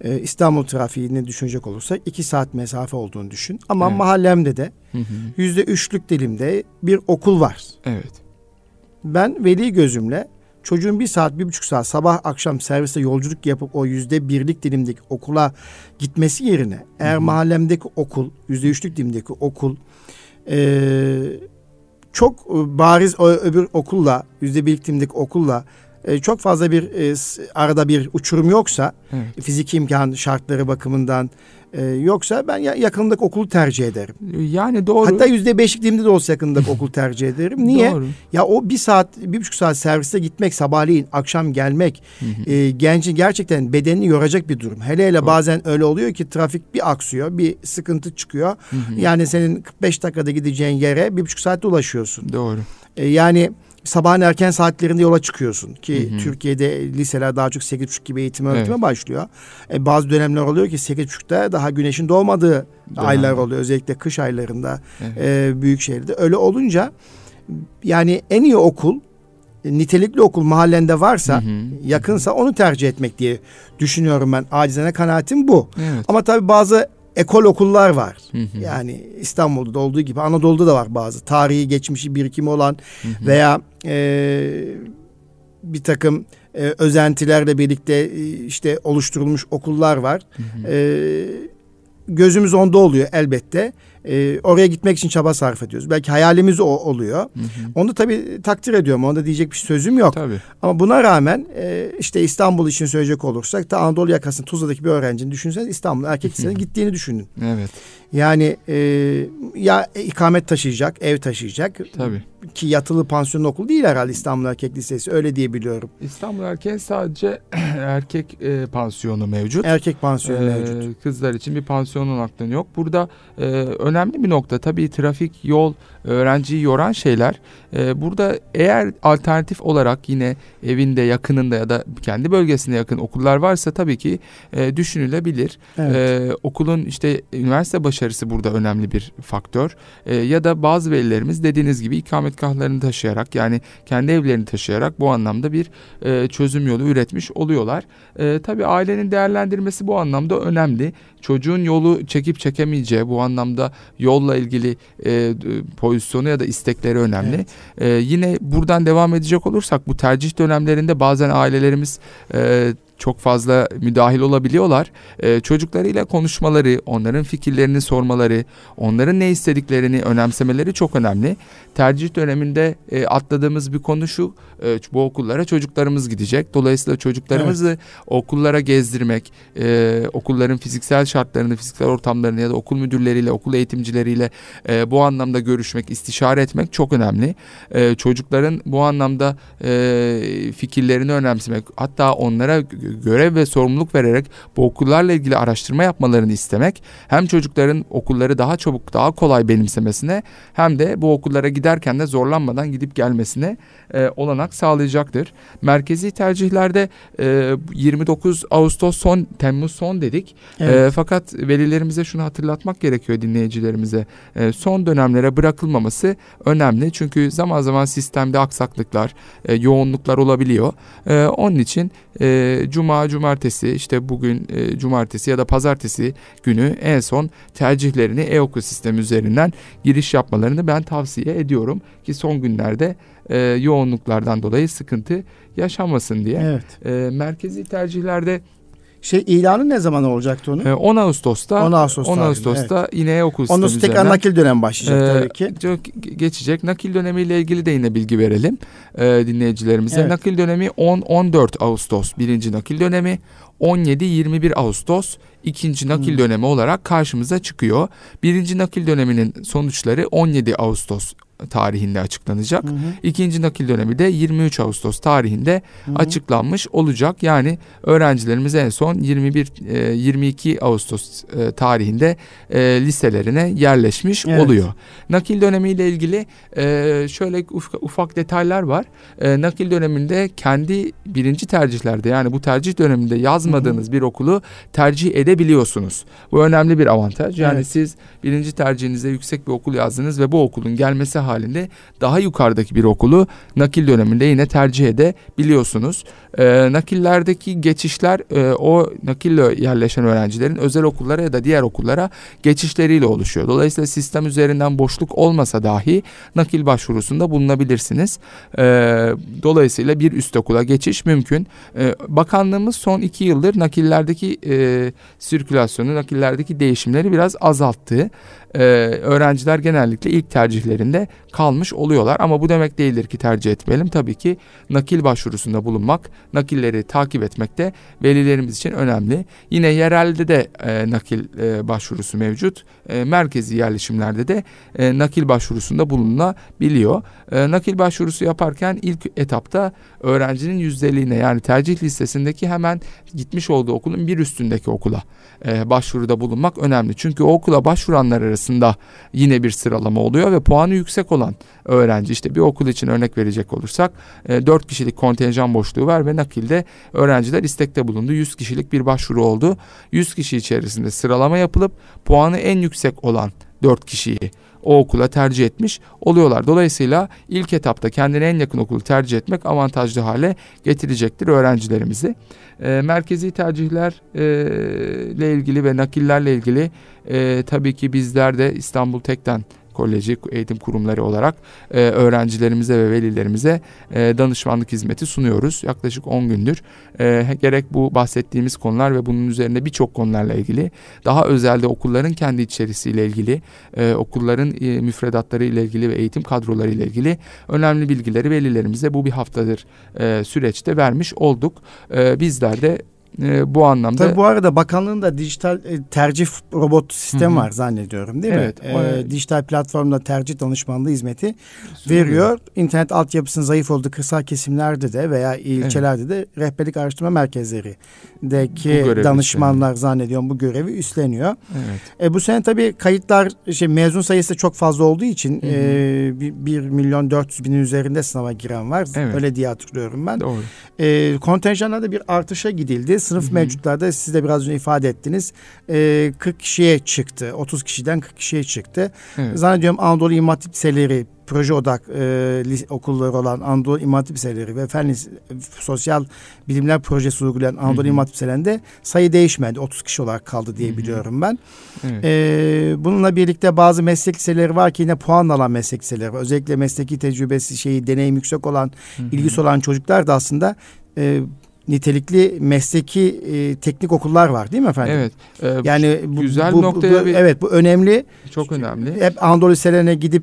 e, İstanbul trafiğini düşünecek olursak iki saat mesafe olduğunu düşün. Ama Evet. mahallemde de yüzde üçlük dilimde bir okul var. Evet. Ben veli gözümle çocuğun bir saat, bir buçuk saat sabah akşam serviste yolculuk yapıp o yüzde birlik dilimdeki okula gitmesi yerine eğer hı hı. mahallemdeki okul, yüzde üçlük dilimdeki okul e, çok bariz o, öbür okulla, yüzde birlik dilimdeki okulla e, çok fazla bir e, arada bir uçurum yoksa evet. fiziki imkan şartları bakımından ee, yoksa ben yakındaki okulu tercih ederim. Yani doğru. Hatta yüzde beşlik dilimde de olsa yakındaki [laughs] okul tercih ederim. Niye? Doğru. Ya o bir saat, bir buçuk saat serviste gitmek, sabahleyin, akşam gelmek e, gencin gerçekten bedenini yoracak bir durum. Hele hele doğru. bazen öyle oluyor ki trafik bir aksıyor, bir sıkıntı çıkıyor. Yani senin 45 dakikada gideceğin yere bir buçuk saatte ulaşıyorsun. Doğru. E, yani sabahın erken saatlerinde yola çıkıyorsun ki hı hı. Türkiye'de liseler daha çok 8.30 gibi eğitim öğretime evet. başlıyor. E, bazı dönemler oluyor ki 8.30'da daha güneşin doğmadığı Dönem. aylar oluyor özellikle kış aylarında evet. e, büyük şehirde. Öyle olunca yani en iyi okul nitelikli okul mahallende varsa hı hı. yakınsa onu tercih etmek diye düşünüyorum ben. Acizane kanaatim bu. Evet. Ama tabii bazı ekol okullar var. Hı hı. Yani İstanbul'da olduğu gibi Anadolu'da da var bazı. Tarihi, geçmişi, birikimi olan hı hı. veya e, bir takım e, özentilerle birlikte e, işte oluşturulmuş okullar var. Hı hı. E, gözümüz onda oluyor elbette e, oraya gitmek için çaba sarf ediyoruz. Belki hayalimiz o oluyor. Hı hı. Onu tabii takdir ediyorum. Onda diyecek bir sözüm yok. Tabii. Ama buna rağmen e, işte İstanbul için söyleyecek olursak da Anadolu yakasında Tuzla'daki bir öğrencinin düşünseniz İstanbul erkek [laughs] lisesine gittiğini düşünün. Evet. Yani e, ya ikamet taşıyacak, ev taşıyacak. Tabii. Ki yatılı pansiyon okul değil herhalde İstanbul Erkek Lisesi öyle diye biliyorum. İstanbul Erkek sadece [clears throat] erkek e, pansiyonu mevcut. Erkek pansiyonu ee, mevcut. Kızlar için bir pansiyon olarak yok. Burada e, önemli bir nokta tabii trafik, yol, öğrenciyi yoran şeyler. E, burada eğer alternatif olarak yine evinde yakınında ya da kendi bölgesinde yakın okullar varsa tabii ki e, düşünülebilir. Evet. E, okulun işte üniversite başarısı burada önemli bir faktör. E, ya da bazı velilerimiz dediğiniz gibi ikametgahlarını taşıyarak yani kendi evlerini taşıyarak bu anlamda bir e, çözüm yolu üretmiş oluyorlar. E, tabii ailenin değerlendirmesi bu anlamda önemli. Çocuğun yolu çekip çekemeyeceği bu anlamda yolla ilgili e, pozisyonu ya da istekleri önemli. Evet. E, yine buradan devam edecek olursak bu tercih dönemlerinde bazen ailelerimiz e, çok fazla müdahil olabiliyorlar. Ee, çocuklarıyla konuşmaları, onların fikirlerini sormaları, onların ne istediklerini önemsemeleri çok önemli. Tercih döneminde e, atladığımız bir konu şu, e, bu okullara çocuklarımız gidecek. Dolayısıyla çocuklarımızı evet. okullara gezdirmek, e, okulların fiziksel şartlarını, fiziksel ortamlarını ya da okul müdürleriyle, okul eğitimcileriyle e, bu anlamda görüşmek, istişare etmek çok önemli. E, çocukların bu anlamda e, fikirlerini önemsemek, hatta onlara görev ve sorumluluk vererek bu okullarla ilgili araştırma yapmalarını istemek hem çocukların okulları daha çabuk daha kolay benimsemesine hem de bu okullara giderken de zorlanmadan gidip gelmesine e, olanak sağlayacaktır. Merkezi tercihlerde e, 29 Ağustos son Temmuz son dedik. E, evet. E, fakat velilerimize şunu hatırlatmak gerekiyor dinleyicilerimize. E, son dönemlere bırakılmaması önemli. Çünkü zaman zaman sistemde aksaklıklar, e, yoğunluklar olabiliyor. E, onun için e, cuma, cumartesi işte bugün e, cumartesi ya da pazartesi günü en son tercihlerini e-okul sistemi üzerinden giriş yapmalarını ben tavsiye ediyorum ki son günlerde e, yoğunluklardan dolayı sıkıntı yaşanmasın diye. Evet. E, merkezi tercihlerde şey ilanı ne zaman olacaktı onun? 10 ee, Ağustos'ta 10 Ağustos 10 Ağustos'ta evet. yine okul sistemi Ondan tekrar nakil dönem başlayacak e, tabii ki. Geçecek. Nakil dönemiyle ilgili de yine bilgi verelim e, dinleyicilerimize. Evet. Nakil dönemi 10 14 Ağustos birinci nakil dönemi. 17-21 Ağustos ikinci nakil hmm. dönemi olarak karşımıza çıkıyor. Birinci nakil döneminin sonuçları 17 Ağustos tarihinde açıklanacak. Hı hı. İkinci nakil dönemi de 23 Ağustos tarihinde hı hı. açıklanmış olacak. Yani öğrencilerimiz en son 21 22 e, Ağustos e, tarihinde e, liselerine yerleşmiş evet. oluyor. Nakil dönemiyle ilgili şöyle ufak detaylar var. Nakil döneminde kendi birinci tercihlerde yani bu tercih döneminde yazmadığınız hı hı. bir okulu tercih edebiliyorsunuz. Bu önemli bir avantaj. Yani evet. siz birinci tercihinize yüksek bir okul yazdınız ve bu okulun gelmesi halinde daha yukarıdaki bir okulu nakil döneminde yine tercih edebiliyorsunuz. E, nakillerdeki geçişler e, o nakille yerleşen öğrencilerin özel okullara ya da diğer okullara geçişleriyle oluşuyor. Dolayısıyla sistem üzerinden boşluk olmasa dahi nakil başvurusunda bulunabilirsiniz. E, dolayısıyla bir üst okula geçiş mümkün. E, bakanlığımız son iki yıldır nakillerdeki e, sirkülasyonu, nakillerdeki değişimleri biraz azalttı e, öğrenciler genellikle ilk tercihlerinde kalmış oluyorlar. Ama bu demek değildir ki tercih etmeyelim. Tabii ki nakil başvurusunda bulunmak, nakilleri takip etmek de velilerimiz için önemli. Yine yerelde de e, nakil e, başvurusu mevcut. E, merkezi yerleşimlerde de e, nakil başvurusunda bulunabiliyor. E, nakil başvurusu yaparken ilk etapta öğrencinin yüzdeliğine yani tercih listesindeki hemen gitmiş olduğu okulun bir üstündeki okula e, başvuruda bulunmak önemli. Çünkü o okula başvuranlar arasında yine bir sıralama oluyor ve puanı yüksek olan öğrenci işte bir okul için örnek verecek olursak e, 4 kişilik kontenjan boşluğu var ve nakilde öğrenciler istekte bulundu. 100 kişilik bir başvuru oldu. 100 kişi içerisinde sıralama yapılıp puanı en yüksek olan 4 kişiyi o okula tercih etmiş oluyorlar. Dolayısıyla ilk etapta kendine en yakın okulu tercih etmek avantajlı hale getirecektir öğrencilerimizi. E, merkezi tercihler e, ilgili ve nakillerle ilgili e, tabii ki bizler de İstanbul Tek'ten Koleji eğitim kurumları olarak e, öğrencilerimize ve velilerimize e, danışmanlık hizmeti sunuyoruz. Yaklaşık 10 gündür e, gerek bu bahsettiğimiz konular ve bunun üzerine birçok konularla ilgili daha özelde okulların kendi içerisiyle ilgili e, okulların e, müfredatları ile ilgili ve eğitim kadroları ile ilgili önemli bilgileri velilerimize bu bir haftadır e, süreçte vermiş olduk. E, bizler de e, bu anlamda. Tabii bu arada bakanlığın da dijital e, tercih robot sistemi var zannediyorum değil evet, mi? E, dijital platformda tercih danışmanlığı hizmeti Sunuyor. veriyor. İnternet altyapısının zayıf olduğu kırsal kesimlerde de veya ilçelerde evet. de rehberlik araştırma merkezlerindeki danışmanlar üstleniyor. zannediyorum bu görevi üstleniyor. Evet. E, bu sene tabii kayıtlar şey mezun sayısı çok fazla olduğu için E, 1 milyon 400 binin üzerinde sınava giren var. Evet. Öyle diye hatırlıyorum ben. Doğru. E, kontenjanlarda bir artışa gidildi sınıf Hı-hı. mevcutlarda siz de biraz önce ifade ettiniz. E, 40 kişiye çıktı. 30 kişiden 40 kişiye çıktı. Evet. Zannediyorum Anadolu İmam Hatip Liseleri proje odak e, okulları olan Anadolu İmam Hatip Liseleri ve Fen Sosyal Bilimler Projesi uygulayan Anadolu İmam Hatip Liselerinde sayı değişmedi. 30 kişi olarak kaldı diye Hı-hı. biliyorum ben. Evet. E, bununla birlikte bazı meslek liseleri var ki yine puan alan meslek liseleri var. Özellikle mesleki tecrübesi şeyi deneyim yüksek olan, Hı-hı. ilgisi olan çocuklar da aslında e, nitelikli mesleki e, teknik okullar var değil mi efendim? Evet. E, yani bu, güzel bu, noktaya bu, bir... evet bu önemli. Çok önemli. Hep Anadolu liselerine gidip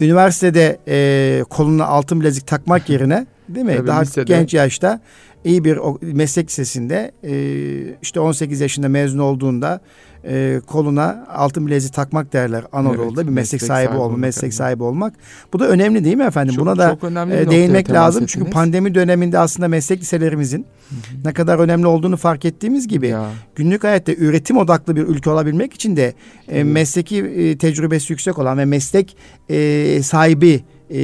üniversitede e, koluna altın bilezik takmak [laughs] yerine değil mi? Tabii, Daha lisede. genç yaşta iyi bir meslek lisesinde e, işte 18 yaşında mezun olduğunda e, koluna altın bileziği takmak derler Anadolu'da evet, bir meslek, meslek sahibi, sahibi olmak, meslek yani. sahibi olmak. Bu da önemli değil mi efendim? Çok, Buna da e, değinmek lazım. Çünkü pandemi döneminde aslında meslek liselerimizin Hı-hı. ne kadar önemli olduğunu fark ettiğimiz gibi ya. günlük hayatta üretim odaklı bir ülke olabilmek için de e, mesleki e, tecrübesi yüksek olan ve meslek e, sahibi e,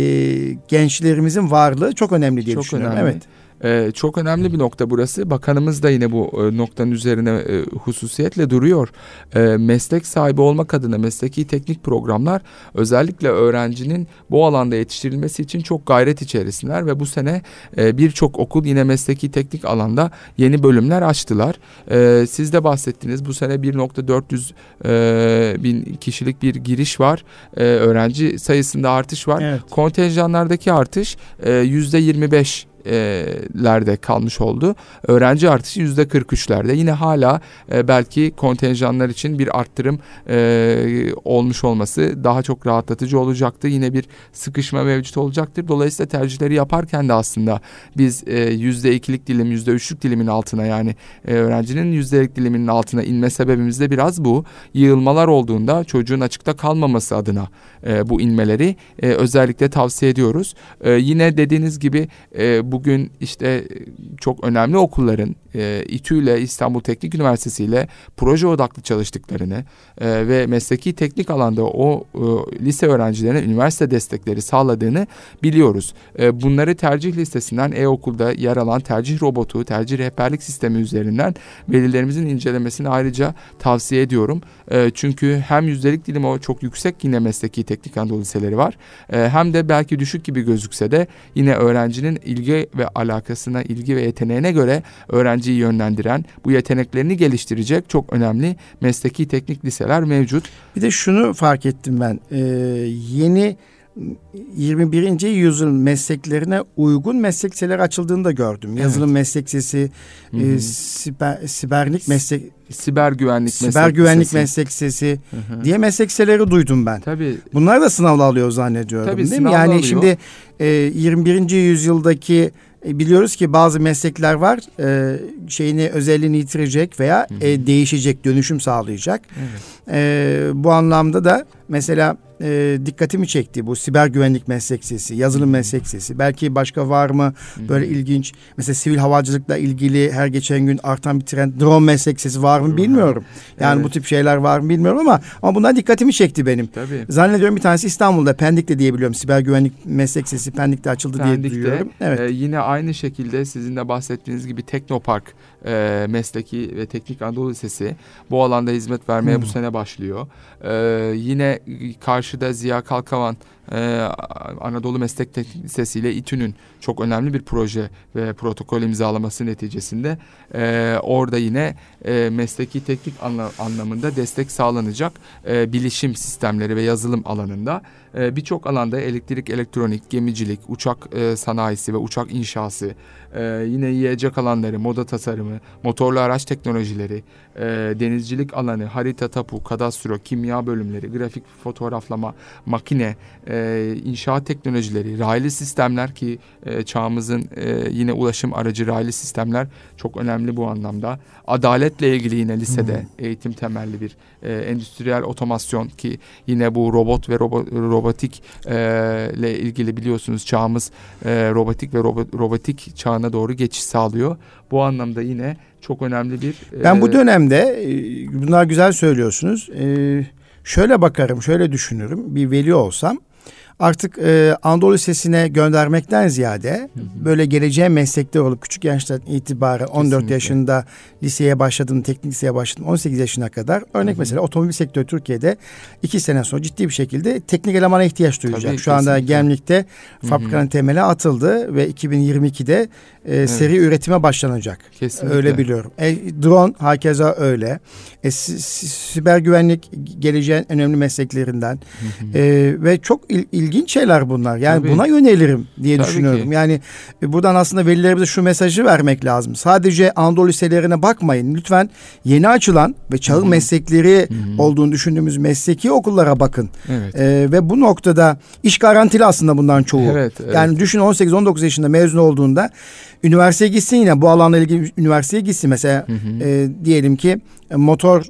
gençlerimizin varlığı çok önemli diye çok düşünüyorum. Önemli. Evet. Ee, çok önemli bir nokta burası. Bakanımız da yine bu e, noktanın üzerine e, hususiyetle duruyor. E, meslek sahibi olmak adına mesleki teknik programlar özellikle öğrencinin bu alanda yetiştirilmesi için çok gayret içerisindeler ve bu sene e, birçok okul yine mesleki teknik alanda yeni bölümler açtılar. E, siz de bahsettiniz bu sene 1.400 e, bin kişilik bir giriş var. E, öğrenci sayısında artış var. Evet. Kontenjanlardaki artış e, %25 lerde kalmış oldu. Öğrenci artışı yüzde 43'lerde. Yine hala belki kontenjanlar için bir arttırım olmuş olması daha çok rahatlatıcı olacaktı. Yine bir sıkışma mevcut olacaktır. Dolayısıyla tercihleri yaparken de aslında biz yüzde ikilik dilim, yüzde üçlük dilimin altına yani e, öğrencinin yüzdelik diliminin altına inme sebebimiz de biraz bu. Yığılmalar olduğunda çocuğun açıkta kalmaması adına bu inmeleri özellikle tavsiye ediyoruz. Yine dediğiniz gibi bu bugün işte çok önemli okulların e, İTÜ ile İstanbul Teknik Üniversitesi ile proje odaklı çalıştıklarını e, ve mesleki teknik alanda o e, lise öğrencilerine üniversite destekleri sağladığını biliyoruz. E, bunları tercih listesinden e-okulda yer alan tercih robotu, tercih rehberlik sistemi üzerinden velilerimizin incelemesini ayrıca tavsiye ediyorum. E, çünkü hem yüzdelik dilimi o çok yüksek yine mesleki teknik Anadolu liseleri var. E, hem de belki düşük gibi gözükse de yine öğrencinin ilgi ve alakasına, ilgi ve yeteneğine göre öğrenciyi yönlendiren, bu yeteneklerini geliştirecek çok önemli mesleki teknik liseler mevcut. Bir de şunu fark ettim ben. Ee, yeni 21. yüzyıl mesleklerine uygun meslek liseleri açıldığını da gördüm. Evet. Yazılım meslek lisesi, e, siber, siberlik meslek siber güvenlik siber meslek güvenlik lisesi. meslek lisesi Hı-hı. diye meslek liseleri duydum ben. Tabii. Bunlar da sınavla alıyor zannediyorum Tabii, değil mi? Yani alıyor. şimdi e, 21. yüzyıldaki e, biliyoruz ki bazı meslekler var e, şeyini özelliğini yitirecek veya e, değişecek dönüşüm sağlayacak. Evet. E, bu anlamda da mesela e, dikkatimi çekti bu siber güvenlik meslek sesi, yazılım meslek sesi. Belki başka var mı böyle hmm. ilginç mesela sivil havacılıkla ilgili her geçen gün artan bir trend drone meslek sesi var mı bilmiyorum. Yani evet. bu tip şeyler var mı bilmiyorum ama ama bunlar dikkatimi çekti benim. Tabii. Zannediyorum bir tanesi İstanbul'da Pendik'te diyebiliyorum. Siber güvenlik meslek sesi Pendik'te açıldı Pendik'te, diye duyuyorum. Evet. E, yine aynı şekilde sizin de bahsettiğiniz gibi Teknopark e, Mesleki ve Teknik Anadolu Lisesi bu alanda hizmet vermeye hmm. bu sene başlıyor. E, yine karşıda Ziya Kalkavan e, Anadolu Meslek Teknik Lisesi ile İTÜ'nün çok önemli bir proje ve protokol imzalaması neticesinde e, orada yine e, mesleki teknik anla, anlamında destek sağlanacak e, bilişim sistemleri ve yazılım alanında. E, birçok alanda elektrik, elektronik, gemicilik, uçak e, sanayisi ve uçak inşası, e, yine yiyecek alanları, moda tasarımı, motorlu araç teknolojileri, e, denizcilik alanı, harita tapu, kadastro, kimya bölümleri, grafik fotoğraflama, makine, e, inşaat teknolojileri, raylı sistemler ki e, çağımızın e, yine ulaşım aracı raylı sistemler çok önemli bu anlamda. Adaletle ilgili yine lisede hmm. eğitim temelli bir e, endüstriyel otomasyon ki yine bu robot ve robo, robotik e, ile ilgili biliyorsunuz çağımız e, robotik ve robo, robotik çağına doğru geçiş sağlıyor. Bu anlamda yine çok önemli bir... Ben bu e, dönemde e, bunlar güzel söylüyorsunuz. E, şöyle bakarım, şöyle düşünürüm. Bir veli olsam artık e, Anadolu Lisesi'ne göndermekten ziyade hı hı. böyle geleceğe meslekte olup küçük yaştan itibaren Kesinlikle. 14 yaşında liseye başladım, teknik liseye başladım 18 yaşına kadar. Örnek hı hı. mesela otomobil sektörü Türkiye'de iki sene sonra ciddi bir şekilde teknik elemana ihtiyaç duyacak. Tabii, Şu kesinlikle. anda Gemlik'te fabrikanın temeli atıldı ve 2022'de e, evet. seri üretime başlanacak. Kesinlikle. Öyle biliyorum. E, drone hakeza öyle. E, siber güvenlik geleceğin önemli mesleklerinden. Hı hı. E, ve çok il, ilginç şeyler bunlar. Yani Tabii. buna yönelirim diye Tabii düşünüyorum. Ki. Yani e, buradan aslında velilerimize şu mesajı vermek lazım. Sadece Anadolu liselerine bakmayın. Lütfen yeni açılan ve çağın Hı-hı. meslekleri Hı-hı. olduğunu düşündüğümüz mesleki okullara bakın. Evet. E, ve bu noktada iş garantili aslında bundan çoğu. Evet, evet. Yani düşün 18-19 yaşında mezun olduğunda üniversiteye gitsin yine bu alanla ilgili üniversiteye gitsin. Mesela hı hı. E, diyelim ki motor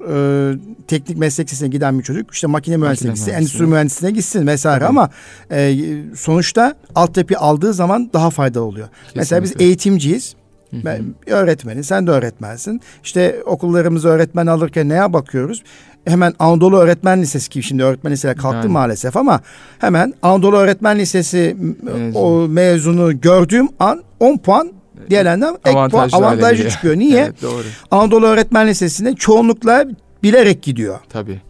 e, teknik meslek lisesine giden bir çocuk işte makine mühendisliğine gitsin, endüstri mühendisliğine gitsin vesaire hı. ama e, sonuçta altyapı aldığı zaman daha faydalı oluyor. Kesinlikle. Mesela biz eğitimciyiz. Ben öğretmeni, sen de öğretmensin. İşte okullarımızı öğretmen alırken neye bakıyoruz? Hemen Anadolu Öğretmen Lisesi ki şimdi öğretmen liseler kalktı yani. maalesef ama hemen Anadolu Öğretmen Lisesi Mezun. o mezunu gördüğüm an 10 puan diğerlerinden ek puan avantajlı çıkıyor. Niye? evet, doğru. Anadolu Öğretmen Lisesi'ne çoğunlukla bilerek gidiyor. Tabii.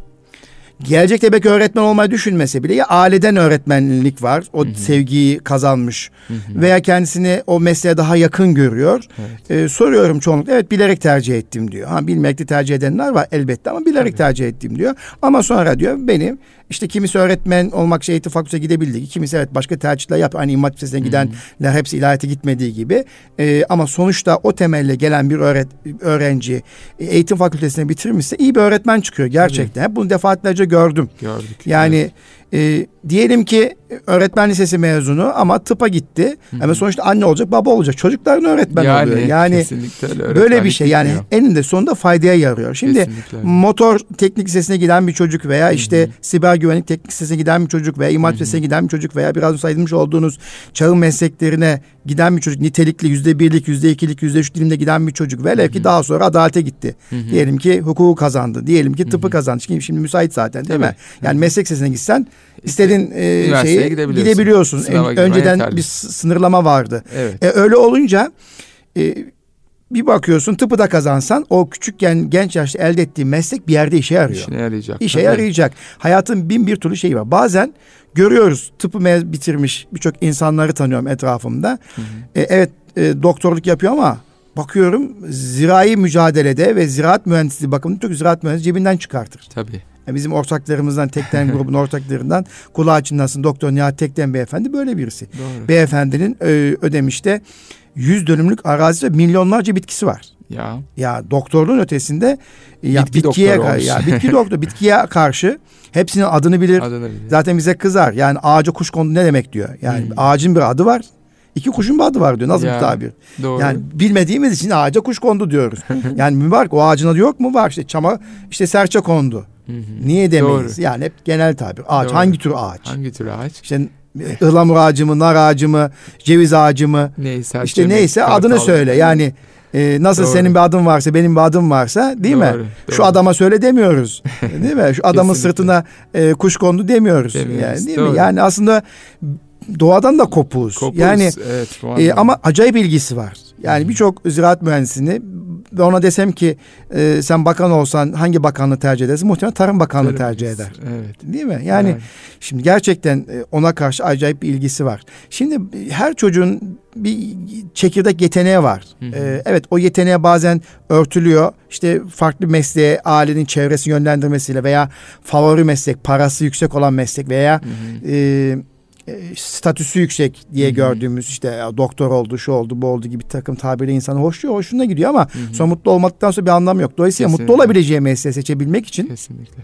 Gelecekte belki öğretmen olmayı düşünmese bile ya aileden öğretmenlik var. O Hı-hı. sevgiyi kazanmış. Hı-hı. Veya kendisini o mesleğe daha yakın görüyor. Evet. Ee, soruyorum çoğunlukla evet bilerek tercih ettim diyor. Ha bilmekte tercih edenler var elbette ama bilerek Tabii. tercih ettim diyor. Ama sonra diyor benim işte kimisi öğretmen olmak şey eğitim fakültesine gidebildi. Kimisi evet başka tercihler yap. Hani imam lisesine gidenler hepsi ilahiyata gitmediği gibi. Ee, ama sonuçta o temelle gelen bir öğret öğrenci eğitim fakültesine bitirmişse iyi bir öğretmen çıkıyor gerçekten. Hep bunu defaatlerce gördüm. Gördük. Yani evet. e, diyelim ki öğretmen lisesi mezunu ama tıpa gitti. Ama sonuçta anne olacak, baba olacak. Çocukların öğretmen yani, oluyor. Yani böyle bir şey. Yani eninde sonunda faydaya yarıyor. Şimdi Kesinlikle motor teknik lisesine giden bir çocuk veya işte hı. siber güvenlik teknik lisesine giden bir çocuk veya hı. lisesine giden bir çocuk veya biraz sayılmış olduğunuz çağın mesleklerine giden bir çocuk nitelikli yüzde birlik, yüzde ikilik, yüzde üç dilimde giden bir çocuk Hı ki daha sonra adalete gitti. Hı hı. Diyelim ki hukuku kazandı. Diyelim ki tıpı Hı hı. kazandı. Şimdi, şimdi müsait zaten değil Tabii. mi? Yani meslek lisesine gitsen istediğin e, Üniversiteye gidebiliyorsun. gidebiliyorsun. Sınava önceden yeterli. bir sınırlama vardı. Evet. E, öyle olunca e, bir bakıyorsun tıpı da kazansan o küçükken genç yaşta elde ettiğin meslek bir yerde işe yarıyor. İşine yarayacak. İşe Tabii. yarayacak. Hayatın bin bir türlü şeyi var. Bazen görüyoruz tıpı bitirmiş birçok insanları tanıyorum etrafımda. Hı hı. E, evet e, doktorluk yapıyor ama bakıyorum zirai mücadelede ve ziraat mühendisliği bakımında çok ziraat mühendisi cebinden çıkartır. Tabii. Bizim ortaklarımızdan Tekten [laughs] grubun ortaklarından kulağı çınlasın Doktor Nihat Tekten beyefendi böyle birisi. Doğru. Beyefendinin e, ödemişte 100 dönümlük arazi ve milyonlarca bitkisi var. Ya. Ya doktorluğun ötesinde ya Bitki bitkiye olmuş. ya bitki doktor [laughs] bitkiye karşı hepsinin adını bilir. Adını bilir. Zaten bize kızar. Yani ağaca kuş kondu ne demek diyor. Yani Hmm. ağacın bir adı var. İki kuşun bir adı var diyor. Nasıl Ya, bir tabir? Doğru. Yani bilmediğimiz için ağaca kuş kondu diyoruz. [laughs] yani mübarek o ağacın adı yok mu? Var işte çama işte serçe kondu. Niye demeyiz? Doğru. Yani hep genel tabir. Ağaç Doğru. hangi tür ağaç? Hangi tür ağaç? İşte ıhlamur ağacı mı, nar ağacı mı, ceviz ağacı mı? Neyse. İşte Erçemek, neyse kartal. adını söyle. Yani e, nasıl Doğru. senin bir adın varsa benim bir adım varsa değil mi? Doğru, Şu doğru. adama söyle demiyoruz. [laughs] değil mi? Şu adamın sırtına e, kuş kondu demiyoruz. Demiyoruz, Yani değil doğru. mi? Yani aslında doğadan da kopuğuz. Kopuz, Yani evet, e, ama acayip ilgisi var. Yani birçok ziraat mühendisini ve ona desem ki e, sen bakan olsan hangi bakanlığı tercih edersin? Muhtemelen Tarım Bakanlığı Tarım tercih eder. Evet. Değil mi? Yani Şimdi gerçekten e, ona karşı acayip bir ilgisi var. Şimdi e, her çocuğun bir çekirdek yeteneği var. Hı hı. Ee, evet o yeteneğe bazen örtülüyor. İşte farklı mesleğe ailenin çevresi yönlendirmesiyle veya favori meslek, parası yüksek olan meslek veya Hı hı. e, e, statüsü yüksek diye Hı hı. gördüğümüz işte doktor oldu, şu oldu, bu oldu gibi takım tabirle insanı hoşluyor, hoşuna gidiyor ama Hı hı. sonra mutlu olmaktan sonra bir anlam yok. Dolayısıyla mutlu Kesinlikle. olabileceği mesleği seçebilmek için Kesinlikle.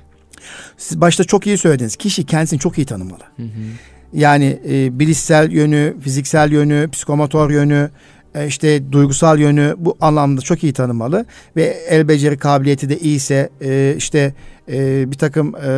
siz başta çok iyi söylediniz. Kişi kendisini çok iyi tanımalı. Hı hı. Yani e, bilişsel yönü, fiziksel yönü, psikomotor yönü, e, işte duygusal yönü bu anlamda çok iyi tanımalı ve el beceri kabiliyeti de iyiyse e, işte e, bir takım e,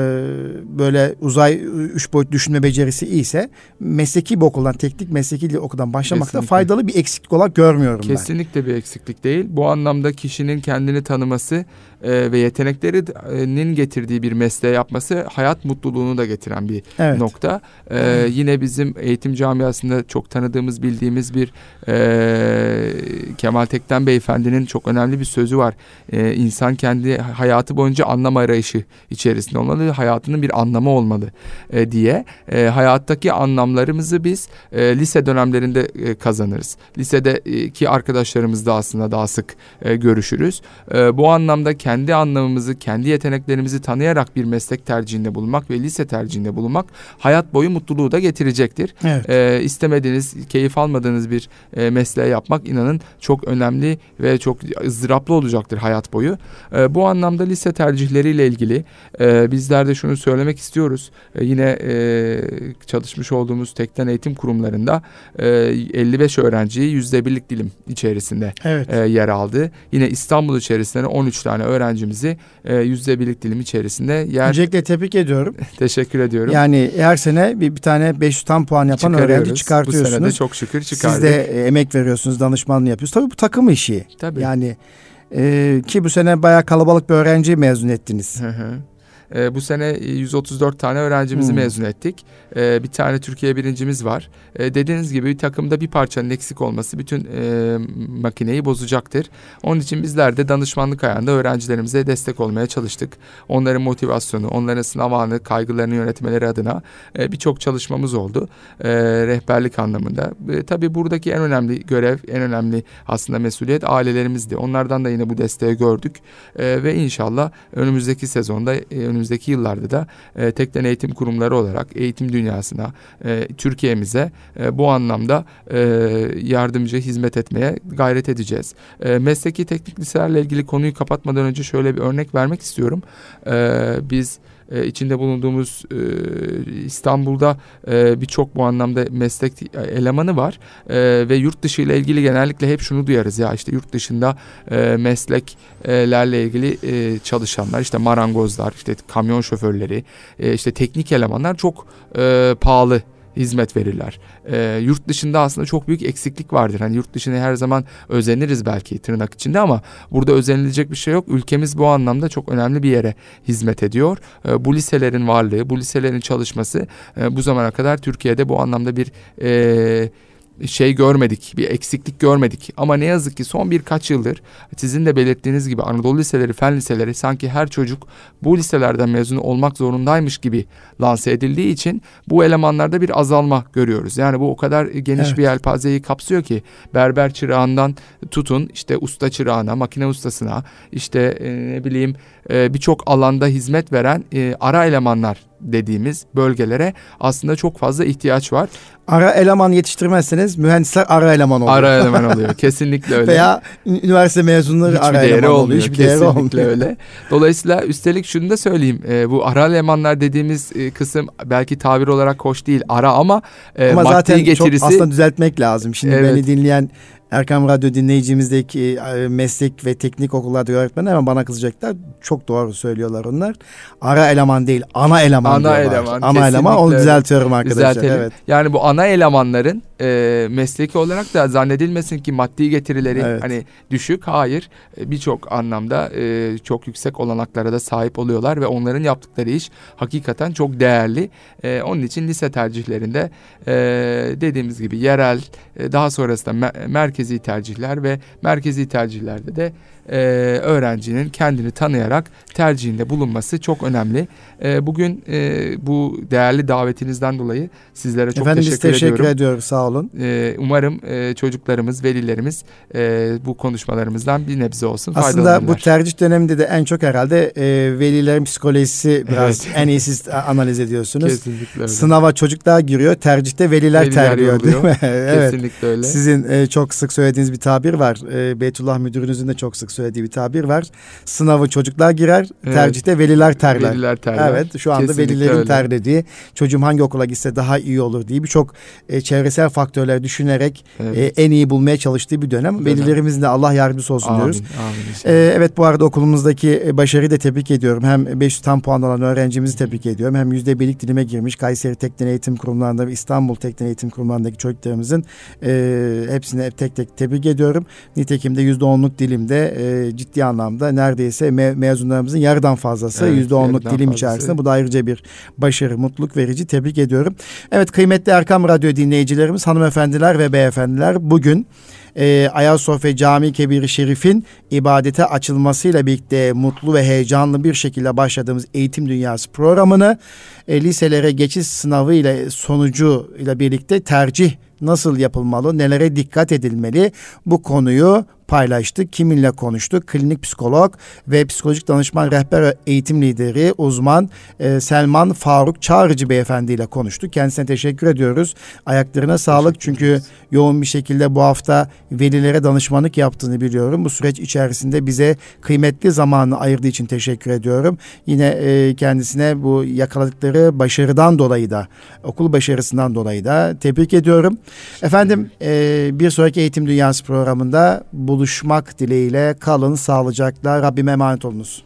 böyle uzay üç boyut düşünme becerisi iyiyse mesleki bir okuldan teknik mesleki bir okuldan başlamakta Kesinlikle. faydalı bir eksiklik olarak görmüyorum ben. Kesinlikle bir eksiklik değil. Bu anlamda kişinin kendini tanıması e, ve yeteneklerinin getirdiği bir mesleği yapması hayat mutluluğunu da getiren bir Evet. nokta. E, yine bizim eğitim camiasında çok tanıdığımız, bildiğimiz bir e, Kemal Tekten Beyefendi'nin çok önemli bir sözü var. E, insan kendi hayatı boyunca anlam arayışı içerisinde olmalı, hayatının bir anlamı olmalı e, diye. E, hayattaki anlamlarımızı biz e, lise dönemlerinde e, kazanırız. Lisedeki arkadaşlarımızla aslında daha sık e, görüşürüz. E, bu anlamda kendi anlamımızı, kendi yeteneklerimizi tanıyarak bir meslek tercihinde bulunmak ve lise tercihinde bulunmak hayat boyu mutluluğu da getirecektir. Evet. E, istemediğiniz, keyif almadığınız bir e, mesleği yapmak inanın çok önemli ve çok ızdıraplı olacaktır hayat boyu. E, bu anlamda lise tercihleriyle ilgili e, bizler de şunu söylemek istiyoruz. E, yine e, çalışmış olduğumuz tekten eğitim kurumlarında e, 55 öğrenciyi yüzde birlik dilim içerisinde Evet. e, yer aldı. Yine İstanbul içerisinde 13 tane öğrencimizi e, yüzde birlik dilim içerisinde yer. Öncelikle tebrik ediyorum. [laughs] Teşekkür ediyorum. Yani her sene bir, bir tane 500 tam puan yapan öğrenci Çıkarıyoruz. Bu sene çıkartıyorsunuz. de çok şükür çıkardık. Siz de emek veriyorsunuz, danışmanlığı yapıyorsunuz. Tabii bu takım işi. Tabii. Yani e, ki bu sene bayağı kalabalık bir öğrenci mezun ettiniz. Hı hı. Ee, bu sene 134 tane öğrencimizi Hmm. mezun ettik. Ee, bir tane Türkiye birincimiz var. Ee, dediğiniz gibi bir takımda bir parçanın eksik olması bütün e, makineyi bozacaktır. Onun için bizler de danışmanlık ayağında öğrencilerimize destek olmaya çalıştık. Onların motivasyonu, onların sınav anı, kaygılarını yönetmeleri adına e, birçok çalışmamız oldu. E, rehberlik anlamında. E, tabii buradaki en önemli görev, en önemli aslında mesuliyet ailelerimizdi. Onlardan da yine bu desteği gördük. E, ve inşallah önümüzdeki sezonda, e, önümüzdeki yıllarda da e, tekten eğitim kurumları olarak eğitim dünyasına, e, Türkiye'mize e, bu anlamda e, yardımcı hizmet etmeye gayret edeceğiz. E, mesleki teknik liselerle ilgili konuyu kapatmadan önce şöyle bir örnek vermek istiyorum. E, biz e, içinde bulunduğumuz e, İstanbul'da e, birçok bu anlamda meslek elemanı var. E, ve yurt dışı ile ilgili genellikle hep şunu duyarız. Ya işte yurt dışında e, mesleklerle ilgili e, çalışanlar işte marangozlar işte kamyon şoförleri e, işte teknik elemanlar çok e, pahalı hizmet verirler. E, yurt dışında aslında çok büyük eksiklik vardır. Hani yurt dışına her zaman özeniriz belki tırnak içinde ama burada özenilecek bir şey yok. Ülkemiz bu anlamda çok önemli bir yere hizmet ediyor. E, bu liselerin varlığı, bu liselerin çalışması e, bu zamana kadar Türkiye'de bu anlamda bir e, şey görmedik, bir eksiklik görmedik. Ama ne yazık ki son birkaç yıldır sizin de belirttiğiniz gibi Anadolu liseleri, fen liseleri sanki her çocuk bu liselerden mezun olmak zorundaymış gibi lanse edildiği için bu elemanlarda bir azalma görüyoruz. Yani bu o kadar geniş evet. bir yelpazeyi kapsıyor ki berber çırağından tutun işte usta çırağına, makine ustasına, işte e, ne bileyim e, birçok alanda hizmet veren e, ara elemanlar dediğimiz bölgelere aslında çok fazla ihtiyaç var. Ara eleman yetiştirmezseniz mühendisler ara eleman oluyor. Ara eleman [laughs] oluyor. Kesinlikle öyle. Veya üniversite mezunları Hiçbir ara eleman olmuyor. oluyor. Hiçbir değeri olmuyor. öyle. Dolayısıyla üstelik şunu da söyleyeyim. E, bu ara elemanlar dediğimiz e, kısım belki tabir olarak hoş değil. Ara ama, e, ama maddi zaten getirisi... çok aslında düzeltmek lazım. Şimdi evet. beni dinleyen Erkam Radyo dinleyicimizdeki e, meslek ve teknik okullarda öğretmenler hemen bana kızacaklar. Çok doğru söylüyorlar onlar. Ara eleman değil, ana eleman Ana diyorlar. eleman. Ana eleman onu düzeltiyorum arkadaşlar. Düzeltelim. Evet. Yani bu ana elemanların e, mesleki olarak da zannedilmesin ki maddi getirileri evet. hani düşük. Hayır. E, Birçok anlamda e, çok yüksek olanaklara da sahip oluyorlar ve onların yaptıkları iş hakikaten çok değerli. E, onun için lise tercihlerinde e, dediğimiz gibi yerel e, daha sonrasında mer- merkezi tercihler ve merkezi tercihlerde de e, öğrencinin kendini tanıyarak tercihinde bulunması çok önemli. E, bugün e, bu değerli davetinizden dolayı sizlere çok Efendim, teşekkür, teşekkür ediyorum. ediyoruz sağ olun. E, umarım e, çocuklarımız, velilerimiz e, bu konuşmalarımızdan bir nebze olsun Aslında bu tercih döneminde de en çok herhalde e, velilerin psikolojisi biraz evet. [laughs] en iyi siz analiz ediyorsunuz. Kesinlikle öyle. Sınava çocuklar giriyor, tercihte veliler, veliler terliyor değil mi? [laughs] evet. Kesinlikle öyle. Sizin e, çok sık söylediğiniz bir tabir var. E, Beytullah müdürünüzün de çok sık söylediği bir tabir var. Sınavı çocuklar girer, evet. tercihte veliler terler. Veliler terler. Evet, şu anda Kesinlikle velilerin öyle. terlediği, çocuğum hangi okula gitse daha iyi olur diye birçok e, çevresel faktörler düşünerek evet. e, en iyi bulmaya çalıştığı bir dönem. dönem. Velilerimizin de Allah yardımcısı olsun amin, diyoruz. Amin, e, evet bu arada okulumuzdaki e, başarıyı da tebrik ediyorum. Hem 500 tam puan alan öğrencimizi tebrik ediyorum. Hem yüzde birlik dilime girmiş Kayseri Teknik Eğitim Kurumlarında ve İstanbul Teknik Eğitim Kurumlarındaki çocuklarımızın e, hepsini tek tek tebrik ediyorum. Nitekim de yüzde onluk dilimde e, ciddi anlamda neredeyse me mezunlarımızın yarıdan fazlası yüzde evet, onluk dilim fazlası. içerisinde. Bu da ayrıca bir başarı, mutluluk verici. Tebrik ediyorum. Evet kıymetli Erkam Radyo dinleyicilerimiz, hanımefendiler ve beyefendiler bugün e, Ayasofya Camii Kebir Şerif'in ibadete açılmasıyla birlikte mutlu ve heyecanlı bir şekilde başladığımız Eğitim Dünyası programını e, liselere geçiş sınavı ile sonucu ile birlikte tercih nasıl yapılmalı, nelere dikkat edilmeli bu konuyu paylaştık. Kiminle konuştuk? Klinik psikolog ve psikolojik danışman rehber eğitim lideri uzman e, Selman Faruk Çağrıcı beyefendi ile konuştuk. Kendisine teşekkür ediyoruz. Ayaklarına sağlık çünkü yoğun bir şekilde bu hafta velilere danışmanlık yaptığını biliyorum. Bu süreç içerisinde bize kıymetli zamanı ayırdığı için teşekkür ediyorum. Yine e, kendisine bu yakaladıkları başarıdan dolayı da okul başarısından dolayı da tebrik ediyorum. Efendim e, bir sonraki Eğitim Dünyası programında buluşmak dileğiyle kalın sağlıcakla Rabbime emanet olunuz.